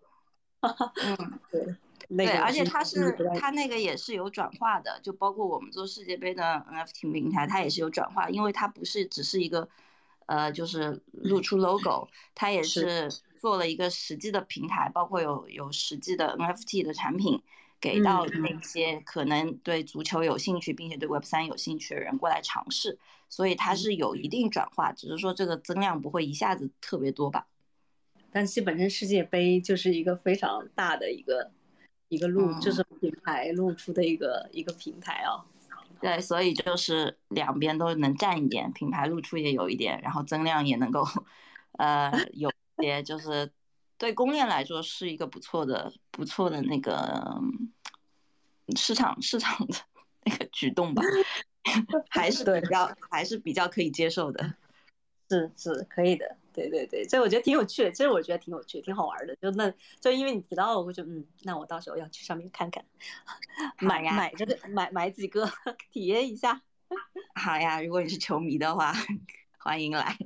嗯，对。对，而且它是它那个也是有转化的，就包括我们做世界杯的 NFT 平台，它也是有转化，因为它不是只是一个，呃，就是露出 logo，它也是做了一个实际的平台，包括有有实际的 NFT 的产品给到那些可能对足球有兴趣，并且对 Web 三有兴趣的人过来尝试，所以它是有一定转化，只是说这个增量不会一下子特别多吧。但其实本身世界杯就是一个非常大的一个。一个露就是品牌露出的一个一个平台哦，对，所以就是两边都能占一点，品牌露出也有一点，然后增量也能够，呃，有些就是对公链来说是一个不错的不错的那个市场市场的那个举动吧，还是比较还是比较可以接受的，是是可以的，对对对，这我觉得挺有趣的，其实我觉得挺有趣，挺好玩的。就那就因为你提到了，我就嗯，那我到时候要去上面看看，买呀买这个买买几个 体验一下。好呀，如果你是球迷的话，欢迎来。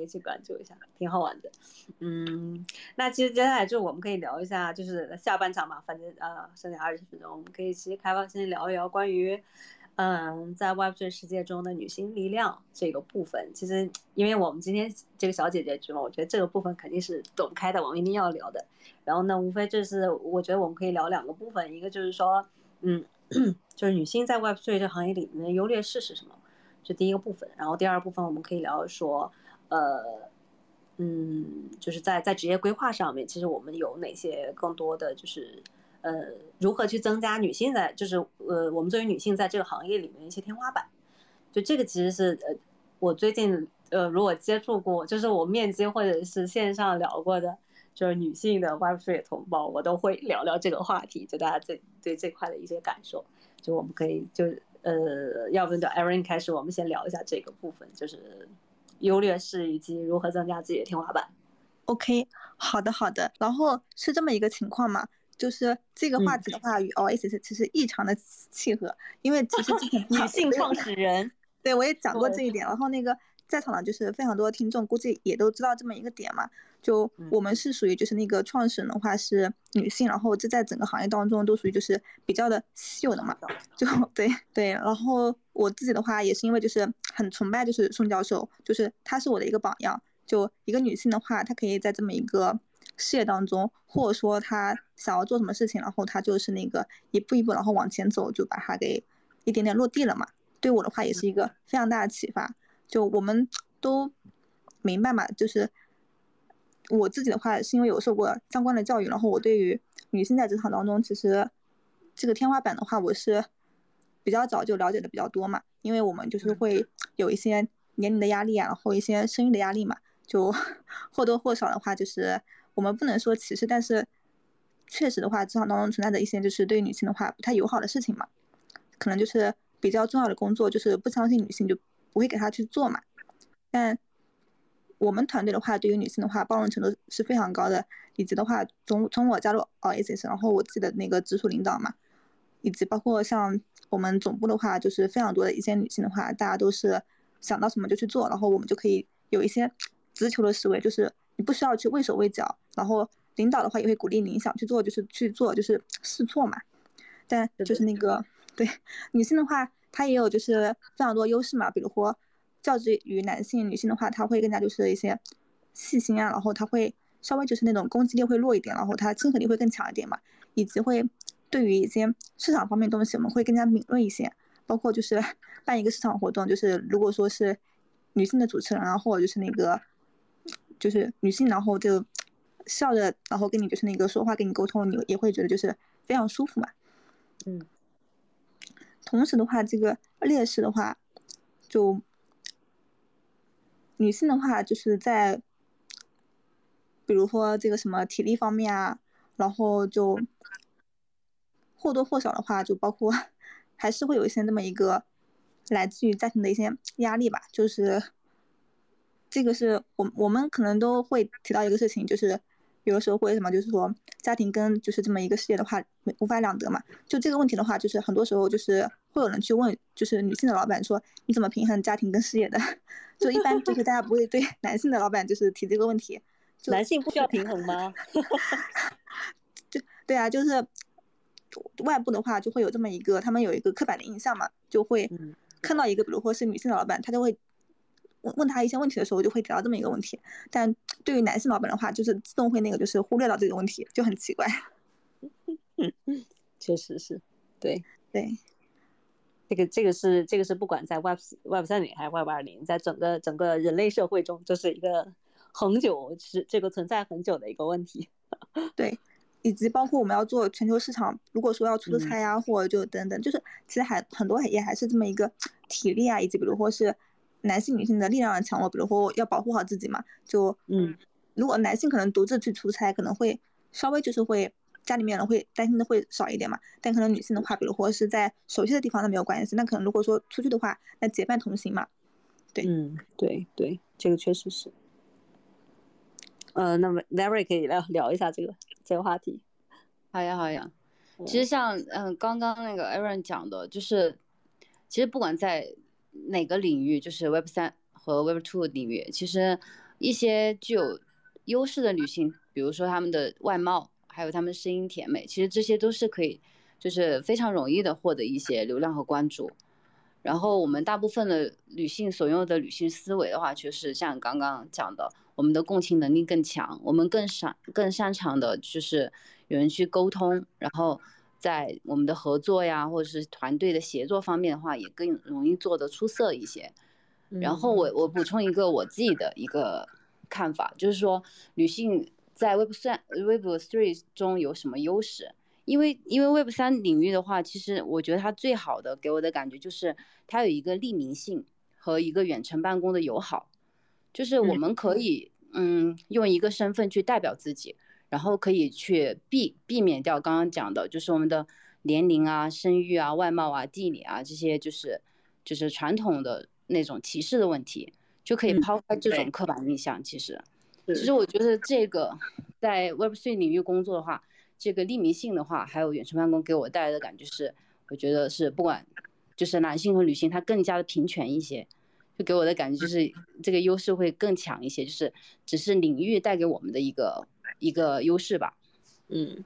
以去关注一下，挺好玩的。嗯，那其实接下来就我们可以聊一下，就是下半场嘛，反正呃剩下二十分钟，我们可以其实开放先聊一聊关于。嗯，在 Web3 世界中的女性力量这个部分，其实因为我们今天这个小姐姐局嘛，我觉得这个部分肯定是躲不开的，我们一定要聊的。然后呢，无非就是我觉得我们可以聊两个部分，一个就是说，嗯，就是女性在 Web3 这行业里面的优劣势是什么，这第一个部分。然后第二部分我们可以聊说，呃，嗯，就是在在职业规划上面，其实我们有哪些更多的就是。呃，如何去增加女性在，就是呃，我们作为女性在这个行业里面一些天花板，就这个其实是呃，我最近呃，如果接触过，就是我面基或者是线上聊过的，就是女性的 Web3 同胞，我都会聊聊这个话题，就大家对对这块的一些感受，就我们可以就呃，要不就 Aaron 开始，我们先聊一下这个部分，就是优劣势以及如何增加自己的天花板。OK，好的好的，然后是这么一个情况嘛？就是这个话题的话，与 Oasis 其实异常的契合，因为其实女 性创始人，对我也讲过这一点。然后那个在场的就是非常多听众，估计也都知道这么一个点嘛。就我们是属于就是那个创始人的话是女性，然后这在整个行业当中都属于就是比较的稀有的嘛。就 对对，然后我自己的话也是因为就是很崇拜就是宋教授，就是他是我的一个榜样。就一个女性的话，她可以在这么一个。事业当中，或者说她想要做什么事情，然后她就是那个一步一步，然后往前走，就把它给一点点落地了嘛。对我的话，也是一个非常大的启发。就我们都明白嘛，就是我自己的话，是因为有受过相关的教育，然后我对于女性在职场当中，其实这个天花板的话，我是比较早就了解的比较多嘛。因为我们就是会有一些年龄的压力啊，然后一些生育的压力嘛，就 或多或少的话就是。我们不能说歧视，但是确实的话，职场当中存在的一些就是对女性的话不太友好的事情嘛，可能就是比较重要的工作，就是不相信女性就不会给她去做嘛。但我们团队的话，对于女性的话包容程度是非常高的，以及的话从从我加入 Oasis，然后我自己的那个直属领导嘛，以及包括像我们总部的话，就是非常多的一些女性的话，大家都是想到什么就去做，然后我们就可以有一些直球的思维，就是。你不需要去畏手畏脚，然后领导的话也会鼓励你想去做，就是去做，就是试错嘛。但就是那个对女性的话，她也有就是非常多优势嘛，比如说较之于男性，女性的话她会更加就是一些细心啊，然后她会稍微就是那种攻击力会弱一点，然后她亲和力会更强一点嘛，以及会对于一些市场方面东西我们会更加敏锐一些，包括就是 办一个市场活动，就是如果说是女性的主持人啊，或者就是那个。就是女性，然后就笑着，然后跟你就是那个说话，跟你沟通，你也会觉得就是非常舒服嘛。嗯。同时的话，这个劣势的话，就女性的话，就是在比如说这个什么体力方面啊，然后就或多或少的话，就包括还是会有一些这么一个来自于家庭的一些压力吧，就是。这个是我我们可能都会提到一个事情，就是有的时候会什么，就是说家庭跟就是这么一个事业的话无法两得嘛。就这个问题的话，就是很多时候就是会有人去问，就是女性的老板说你怎么平衡家庭跟事业的？就一般就是大家不会对 男性的老板就是提这个问题。男性不需要平衡吗？就对啊，就是外部的话就会有这么一个，他们有一个刻板的印象嘛，就会看到一个比如说是女性的老板，他就会。问问他一些问题的时候，就会提到这么一个问题，但对于男性老板的话，就是自动会那个，就是忽略到这个问题，就很奇怪。确实是，对对，这个这个是这个是不管在 Web Web 三零还是 Web 二零，在整个整个人类社会中，这是一个恒久是这个存在很久的一个问题。对，以及包括我们要做全球市场，如果说要出差呀，或者就等等，就是其实还很多也还是这么一个体力啊，以及比如或是。男性、女性的力量的强弱，比如说要保护好自己嘛，就嗯，如果男性可能独自去出差，可能会稍微就是会家里面人会担心的会少一点嘛，但可能女性的话，比如说是在熟悉的地方那没有关系，那可能如果说出去的话，那结伴同行嘛，对，嗯，对对，这个确实是，呃，那么 Larry 可以聊聊一下这个这个话题。好呀，好呀。其实像嗯刚刚那个 Aaron 讲的，就是其实不管在哪个领域，就是 Web 三和 Web two 领域，其实一些具有优势的女性，比如说她们的外貌，还有她们声音甜美，其实这些都是可以，就是非常容易的获得一些流量和关注。然后我们大部分的女性所用的女性思维的话，就是像刚刚讲的，我们的共情能力更强，我们更擅更擅长的就是有人去沟通，然后在我们的合作呀，或者是团队的协作方面的话，也更容易做得出色一些。然后我我补充一个我自己的一个看法，就是说女性在 Web 三 Web Three 中有什么优势？因为因为 Web 三领域的话，其实我觉得它最好的给我的感觉就是它有一个匿名性和一个远程办公的友好，就是我们可以嗯用一个身份去代表自己，然后可以去避避免掉刚刚讲的，就是我们的年龄啊、生育啊、外貌啊、地理啊这些，就是就是传统的那种歧视的问题，就可以抛开这种刻板印象。其实，其实我觉得这个在 Web 3领域工作的话。这个匿名性的话，还有远程办公给我带来的感觉是，我觉得是不管就是男性和女性，他更加的平权一些，就给我的感觉就是这个优势会更强一些，就是只是领域带给我们的一个一个优势吧。嗯，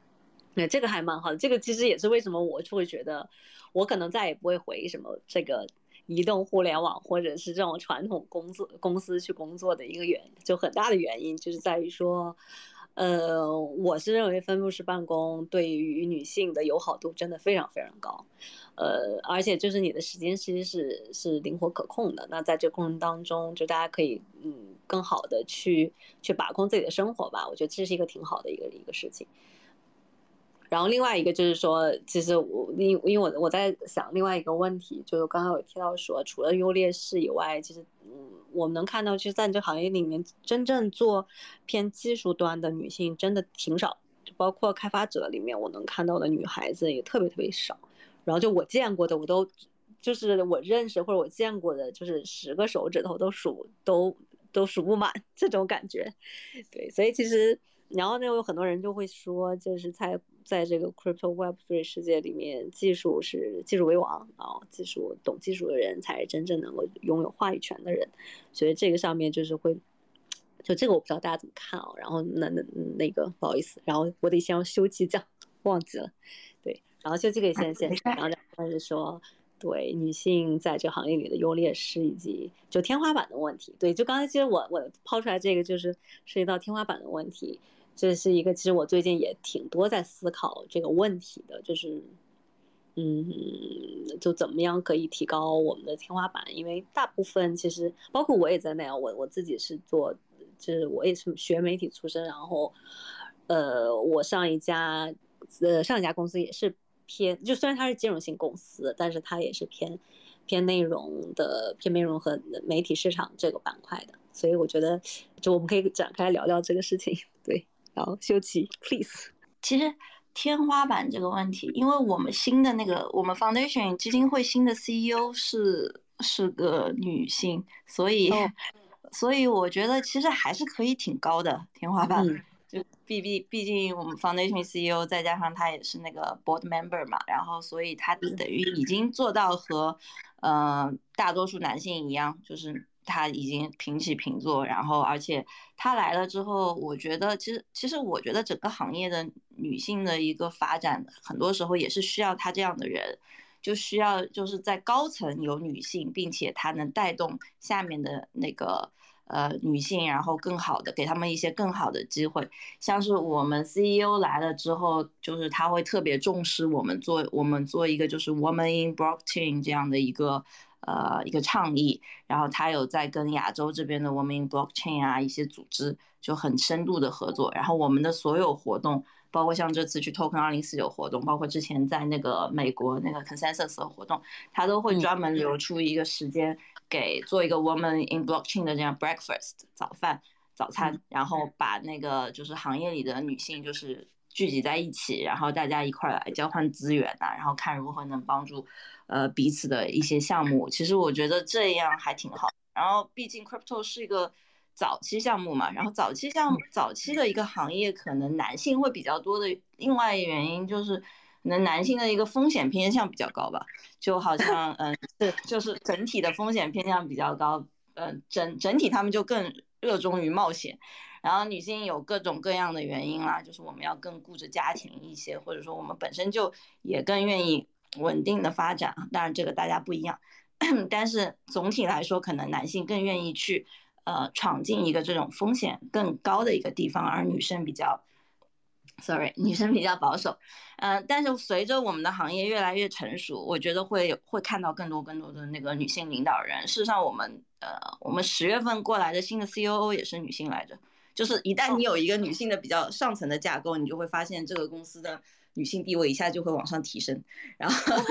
那这个还蛮好的，这个其实也是为什么我就会觉得我可能再也不会回什么这个移动互联网或者是这种传统工作公司去工作的一个原就很大的原因就是在于说。呃，我是认为分布式办公对于女性的友好度真的非常非常高，呃，而且就是你的时间其实是是灵活可控的。那在这过程当中，就大家可以嗯更好的去去把控自己的生活吧。我觉得这是一个挺好的一个一个事情。然后另外一个就是说，其实我因因为我我在想另外一个问题，就是刚刚有提到说，除了优劣势以外，其实嗯，我们能看到，其实在这行业里面，真正做偏技术端的女性真的挺少，就包括开发者里面，我能看到的女孩子也特别特别少。然后就我见过的，我都就是我认识或者我见过的，就是十个手指头都数都都数不满这种感觉。对，所以其实。然后呢，有很多人就会说，就是在在这个 crypto web three 世界里面，技术是技术为王啊，技术懂技术的人才是真正能够拥有话语权的人。所以这个上面就是会，就这个我不知道大家怎么看啊。然后那那那个不好意思，然后我得先要休息讲，忘记了。对，然后休息可以先先，然后但是说对女性在这个行业里的优劣势以及就天花板的问题。对，就刚才其实我我抛出来这个就是涉及到天花板的问题。这是一个，其实我最近也挺多在思考这个问题的，就是，嗯，就怎么样可以提高我们的天花板？因为大部分其实，包括我也在内啊，我我自己是做，就是我也是学媒体出身，然后，呃，我上一家，呃，上一家公司也是偏，就虽然它是金融性公司，但是它也是偏偏内容的，偏内容和媒体市场这个板块的，所以我觉得，就我们可以展开聊聊这个事情，对。好，修齐，please。其实天花板这个问题，因为我们新的那个我们 foundation 基金会新的 CEO 是是个女性，所以 所以我觉得其实还是可以挺高的天花板。就毕毕毕竟我们 foundation CEO 再加上他也是那个 board member 嘛，然后所以他等于已经做到和呃大多数男性一样，就是。他已经平起平坐，然后而且他来了之后，我觉得其实其实我觉得整个行业的女性的一个发展，很多时候也是需要他这样的人，就需要就是在高层有女性，并且他能带动下面的那个呃女性，然后更好的给他们一些更好的机会。像是我们 CEO 来了之后，就是他会特别重视我们做我们做一个就是 Woman in Blockchain 这样的一个。呃，一个倡议，然后他有在跟亚洲这边的 Women Blockchain 啊一些组织就很深度的合作，然后我们的所有活动，包括像这次去 Token 二零四九活动，包括之前在那个美国那个 Consensus 的活动，他都会专门留出一个时间给做一个 Women in Blockchain 的这样 breakfast 早饭早餐，然后把那个就是行业里的女性就是。聚集在一起，然后大家一块来交换资源呐，然后看如何能帮助，呃彼此的一些项目。其实我觉得这样还挺好。然后毕竟 crypto 是一个早期项目嘛，然后早期项目早期的一个行业可能男性会比较多的，另外一个原因就是，可能男性的一个风险偏向比较高吧，就好像嗯，是就是整体的风险偏向比较高，嗯，整整体他们就更热衷于冒险，然后女性有各种各样的原因啦，就是我们要更顾着家庭一些，或者说我们本身就也更愿意稳定的发展，当然这个大家不一样。但是总体来说，可能男性更愿意去，呃，闯进一个这种风险更高的一个地方，而女生比较，sorry，女生比较保守，嗯，但是随着我们的行业越来越成熟，我觉得会会看到更多更多的那个女性领导人。事实上，我们呃，我们十月份过来的新的 COO 也是女性来着，就是一旦你有一个女性的比较上层的架构，你就会发现这个公司的女性地位一下就会往上提升，然后。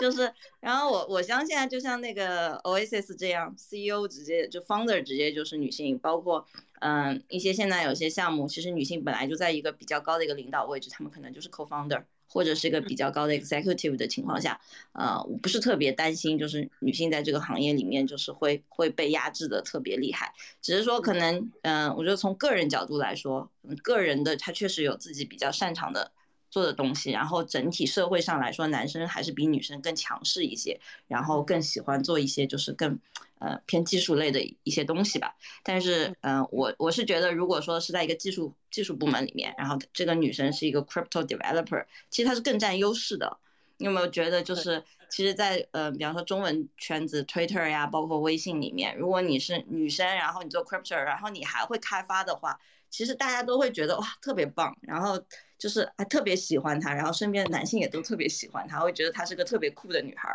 就是，然后我我相信啊，就像那个 Oasis 这样，CEO 直接就 Founder 直接就是女性，包括嗯一些现在有些项目，其实女性本来就在一个比较高的一个领导位置，他们可能就是 Co-Founder 或者是一个比较高的 Executive 的情况下，呃，我不是特别担心，就是女性在这个行业里面就是会会被压制的特别厉害，只是说可能嗯，我觉得从个人角度来说，个人的他确实有自己比较擅长的。做的东西，然后整体社会上来说，男生还是比女生更强势一些，然后更喜欢做一些就是更，呃偏技术类的一些东西吧。但是，嗯，我我是觉得，如果说是在一个技术技术部门里面，然后这个女生是一个 crypto developer，其实她是更占优势的。你有没有觉得，就是其实，在呃，比方说中文圈子，Twitter 呀，包括微信里面，如果你是女生，然后你做 crypto，然后你还会开发的话，其实大家都会觉得哇，特别棒，然后。就是还特别喜欢她，然后身边的男性也都特别喜欢她，会觉得她是个特别酷的女孩，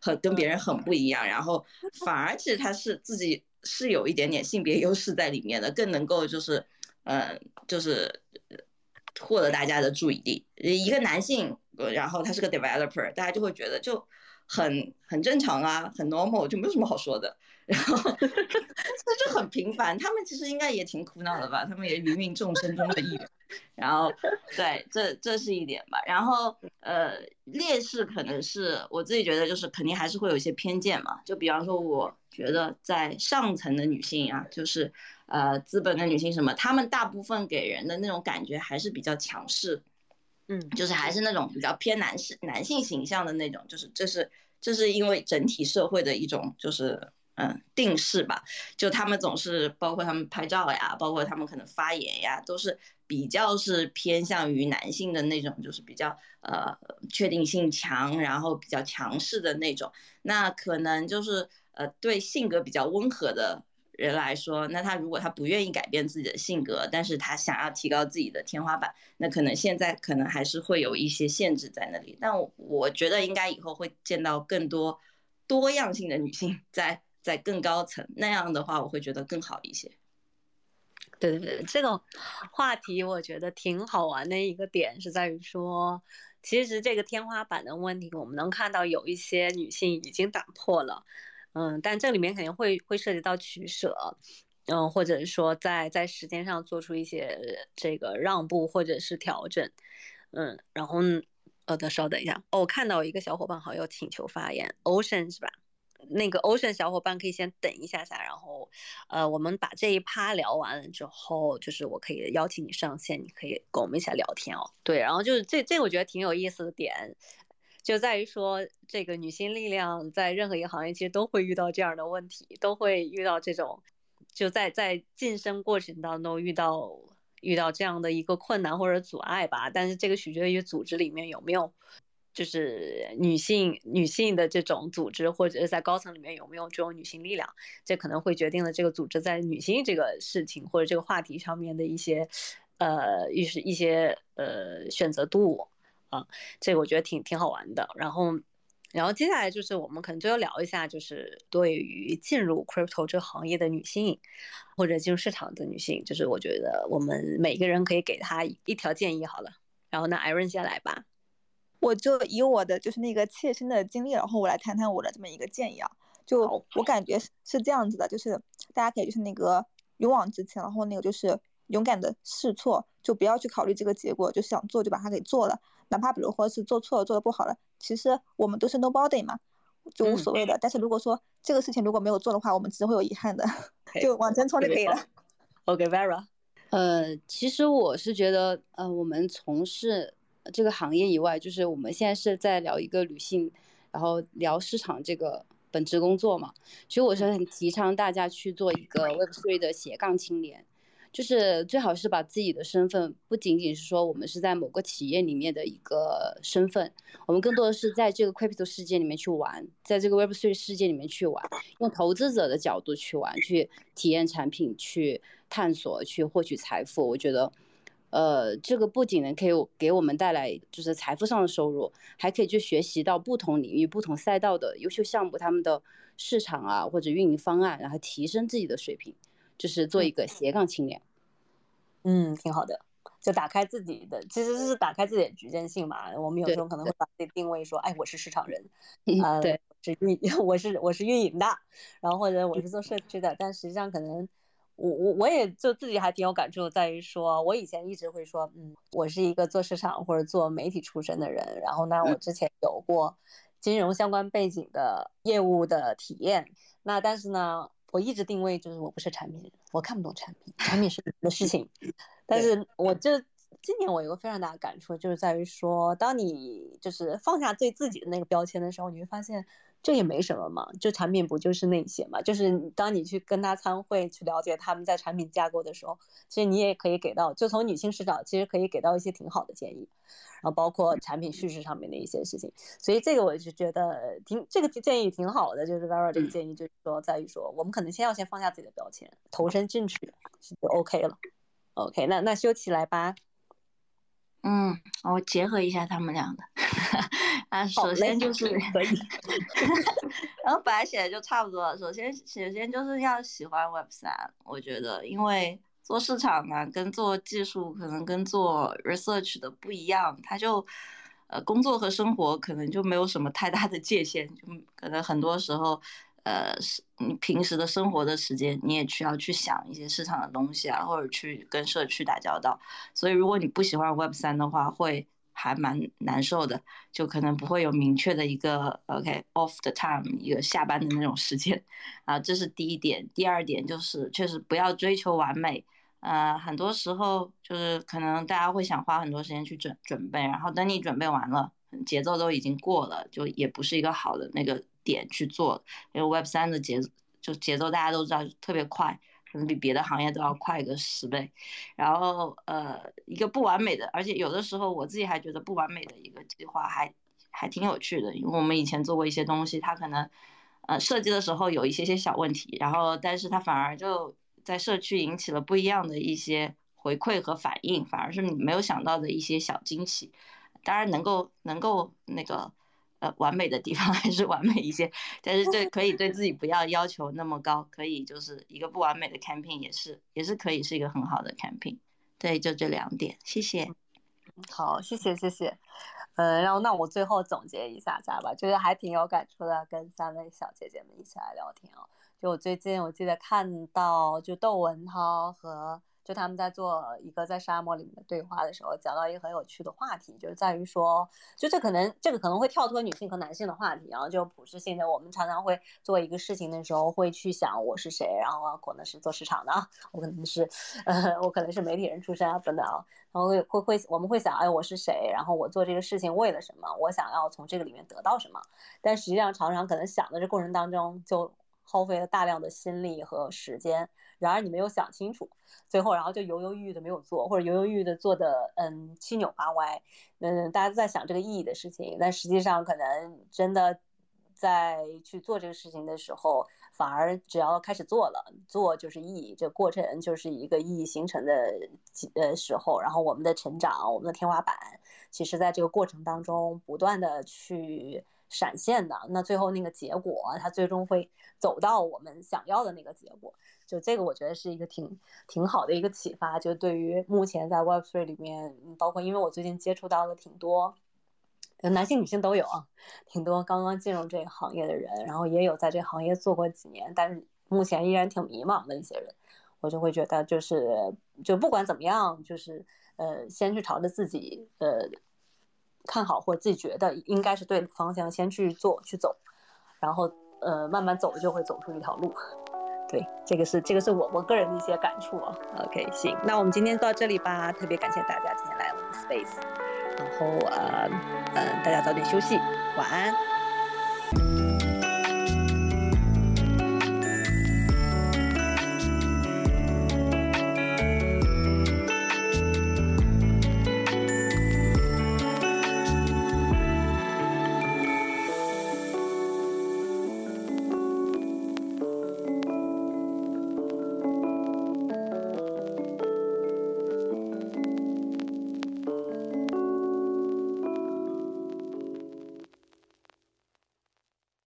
很跟别人很不一样。然后反而其实她是自己是有一点点性别优势在里面的，更能够就是，嗯，就是获得大家的注意力。一个男性，然后他是个 developer，大家就会觉得就很很正常啊，很 normal，就没有什么好说的。然后 这就很平凡，他们其实应该也挺苦恼的吧？他们也芸芸众生中的一员。然后，对，这这是一点吧。然后，呃，劣势可能是我自己觉得，就是肯定还是会有一些偏见嘛。就比方说，我觉得在上层的女性啊，就是呃，资本的女性什么，她们大部分给人的那种感觉还是比较强势，嗯，就是还是那种比较偏男士、男性形象的那种。就是这是这是因为整体社会的一种就是。嗯，定势吧，就他们总是包括他们拍照呀，包括他们可能发言呀，都是比较是偏向于男性的那种，就是比较呃确定性强，然后比较强势的那种。那可能就是呃对性格比较温和的人来说，那他如果他不愿意改变自己的性格，但是他想要提高自己的天花板，那可能现在可能还是会有一些限制在那里。但我觉得应该以后会见到更多多样性的女性在。在更高层那样的话，我会觉得更好一些。对对对，这个话题我觉得挺好玩的一个点是在于说，其实这个天花板的问题，我们能看到有一些女性已经打破了，嗯，但这里面肯定会会涉及到取舍，嗯，或者说在在时间上做出一些这个让步或者是调整，嗯，然后呃，等稍等一下，哦，我看到一个小伙伴好友请求发言，Ocean 是吧？那个 Ocean 小伙伴可以先等一下下，然后，呃，我们把这一趴聊完了之后，就是我可以邀请你上线，你可以跟我们一起聊天哦。对，然后就是这这我觉得挺有意思的点，就在于说这个女性力量在任何一个行业其实都会遇到这样的问题，都会遇到这种就在在晋升过程当中遇到遇到这样的一个困难或者阻碍吧。但是这个取决于组织里面有没有。就是女性女性的这种组织，或者是在高层里面有没有这种女性力量，这可能会决定了这个组织在女性这个事情或者这个话题上面的一些，呃，一是一些呃选择度啊，这个我觉得挺挺好玩的。然后，然后接下来就是我们可能就要聊一下，就是对于进入 crypto 这个行业的女性，或者进入市场的女性，就是我觉得我们每个人可以给她一条建议好了。然后呢，Iron 先来吧。我就以我的就是那个切身的经历，然后我来谈谈我的这么一个建议啊。就我感觉是是这样子的，就是大家可以就是那个勇往直前，然后那个就是勇敢的试错，就不要去考虑这个结果，就想做就把它给做了，哪怕比如说是做错了做的不好了，其实我们都是 nobody 嘛。就无所谓的。但是如果说这个事情如果没有做的话，我们只会有遗憾的，就往前冲就可以了。OK，Vera，呃，其实我是觉得，呃，我们从事这个行业以外，就是我们现在是在聊一个女性，然后聊市场这个本职工作嘛。所以我是很提倡大家去做一个 Web3 的斜杠青年。就是最好是把自己的身份，不仅仅是说我们是在某个企业里面的一个身份，我们更多的是在这个 crypto 世界里面去玩，在这个 Web3 世界里面去玩，用投资者的角度去玩，去体验产品，去探索，去获取财富。我觉得，呃，这个不仅能可以给我们带来就是财富上的收入，还可以去学习到不同领域、不同赛道的优秀项目，他们的市场啊或者运营方案，然后提升自己的水平，就是做一个斜杠青年。嗯，挺好的，就打开自己的，其实是打开自己的局限性嘛。我们有时候可能会把自己定位说，哎，我是市场人，呃，对，是运，我是我是运营的，然后或者我是做社区的，但实际上可能我我我也就自己还挺有感触，在于说我以前一直会说，嗯，我是一个做市场或者做媒体出身的人，然后呢，我之前有过金融相关背景的业务的体验，那但是呢。我一直定位就是我不是产品人，我看不懂产品，产品是你的事 情。但是我这今年我有个非常大的感触，就是在于说，当你就是放下对自己的那个标签的时候，你会发现。这也没什么嘛，就产品不就是那些嘛？就是当你去跟他参会，去了解他们在产品架构的时候，其实你也可以给到，就从女性视角，其实可以给到一些挺好的建议，然后包括产品叙事上面的一些事情。所以这个我就觉得挺这个建议挺好的，就是 Vera 这个建议就是说在于说，我们可能先要先放下自己的标签，投身进去就 OK 了。OK，那那修齐来吧。嗯，我结合一下他们俩的，啊，首先就是可以，然后本来写的就差不多了。首先，首先就是要喜欢 Web 三，我觉得，因为做市场呢，跟做技术可能跟做 research 的不一样，它就，呃，工作和生活可能就没有什么太大的界限，就可能很多时候。呃，是你平时的生活的时间，你也需要去想一些市场的东西啊，或者去跟社区打交道。所以，如果你不喜欢 Web 三的话，会还蛮难受的，就可能不会有明确的一个 OK off the time 一个下班的那种时间啊。这是第一点。第二点就是，确实不要追求完美。呃，很多时候就是可能大家会想花很多时间去准准备，然后等你准备完了，节奏都已经过了，就也不是一个好的那个。点去做，因为 Web 三的节就节奏大家都知道特别快，可能比别的行业都要快个十倍。然后呃，一个不完美的，而且有的时候我自己还觉得不完美的一个计划还还挺有趣的，因为我们以前做过一些东西，它可能呃设计的时候有一些些小问题，然后但是它反而就在社区引起了不一样的一些回馈和反应，反而是你没有想到的一些小惊喜。当然能够能够那个。呃，完美的地方 还是完美一些，但是这可以对自己不要要求那么高，可以就是一个不完美的 campaign 也是也是可以是一个很好的 campaign。对，就这两点，谢谢。好，谢谢谢谢。呃，然后那我最后总结一下下吧，就是还挺有感触的，跟三位小姐姐们一起来聊天哦。就我最近我记得看到，就窦文涛和。就他们在做一个在沙漠里面的对话的时候，讲到一个很有趣的话题，就是在于说，就这可能这个可能会跳脱女性和男性的话题，然后就普适性的，我们常常会做一个事情的时候，会去想我是谁，然后啊，可能是做市场的，我可能是，呃，我可能是媒体人出身啊，等等啊，然后会会会我们会想，哎，我是谁，然后我做这个事情为了什么，我想要从这个里面得到什么，但实际上常常可能想的这过程当中就耗费了大量的心力和时间。然而你没有想清楚，最后然后就犹犹豫豫的没有做，或者犹犹豫豫的做的嗯七扭八歪，嗯，大家都在想这个意义的事情，但实际上可能真的在去做这个事情的时候，反而只要开始做了，做就是意义，这过程就是一个意义形成的呃时候，然后我们的成长，我们的天花板，其实在这个过程当中不断的去。闪现的那最后那个结果，它最终会走到我们想要的那个结果。就这个，我觉得是一个挺挺好的一个启发。就对于目前在 Web3 里面，包括因为我最近接触到了挺多，男性女性都有啊，挺多刚刚进入这个行业的人，然后也有在这行业做过几年，但是目前依然挺迷茫的一些人，我就会觉得就是就不管怎么样，就是呃，先去朝着自己呃。看好或自己觉得应该是对的方向，先去做去走，然后呃慢慢走就会走出一条路。对，这个是这个是我我个人的一些感触啊。OK，行，那我们今天到这里吧，特别感谢大家今天来我们 Space，然后呃呃大家早点休息，晚安。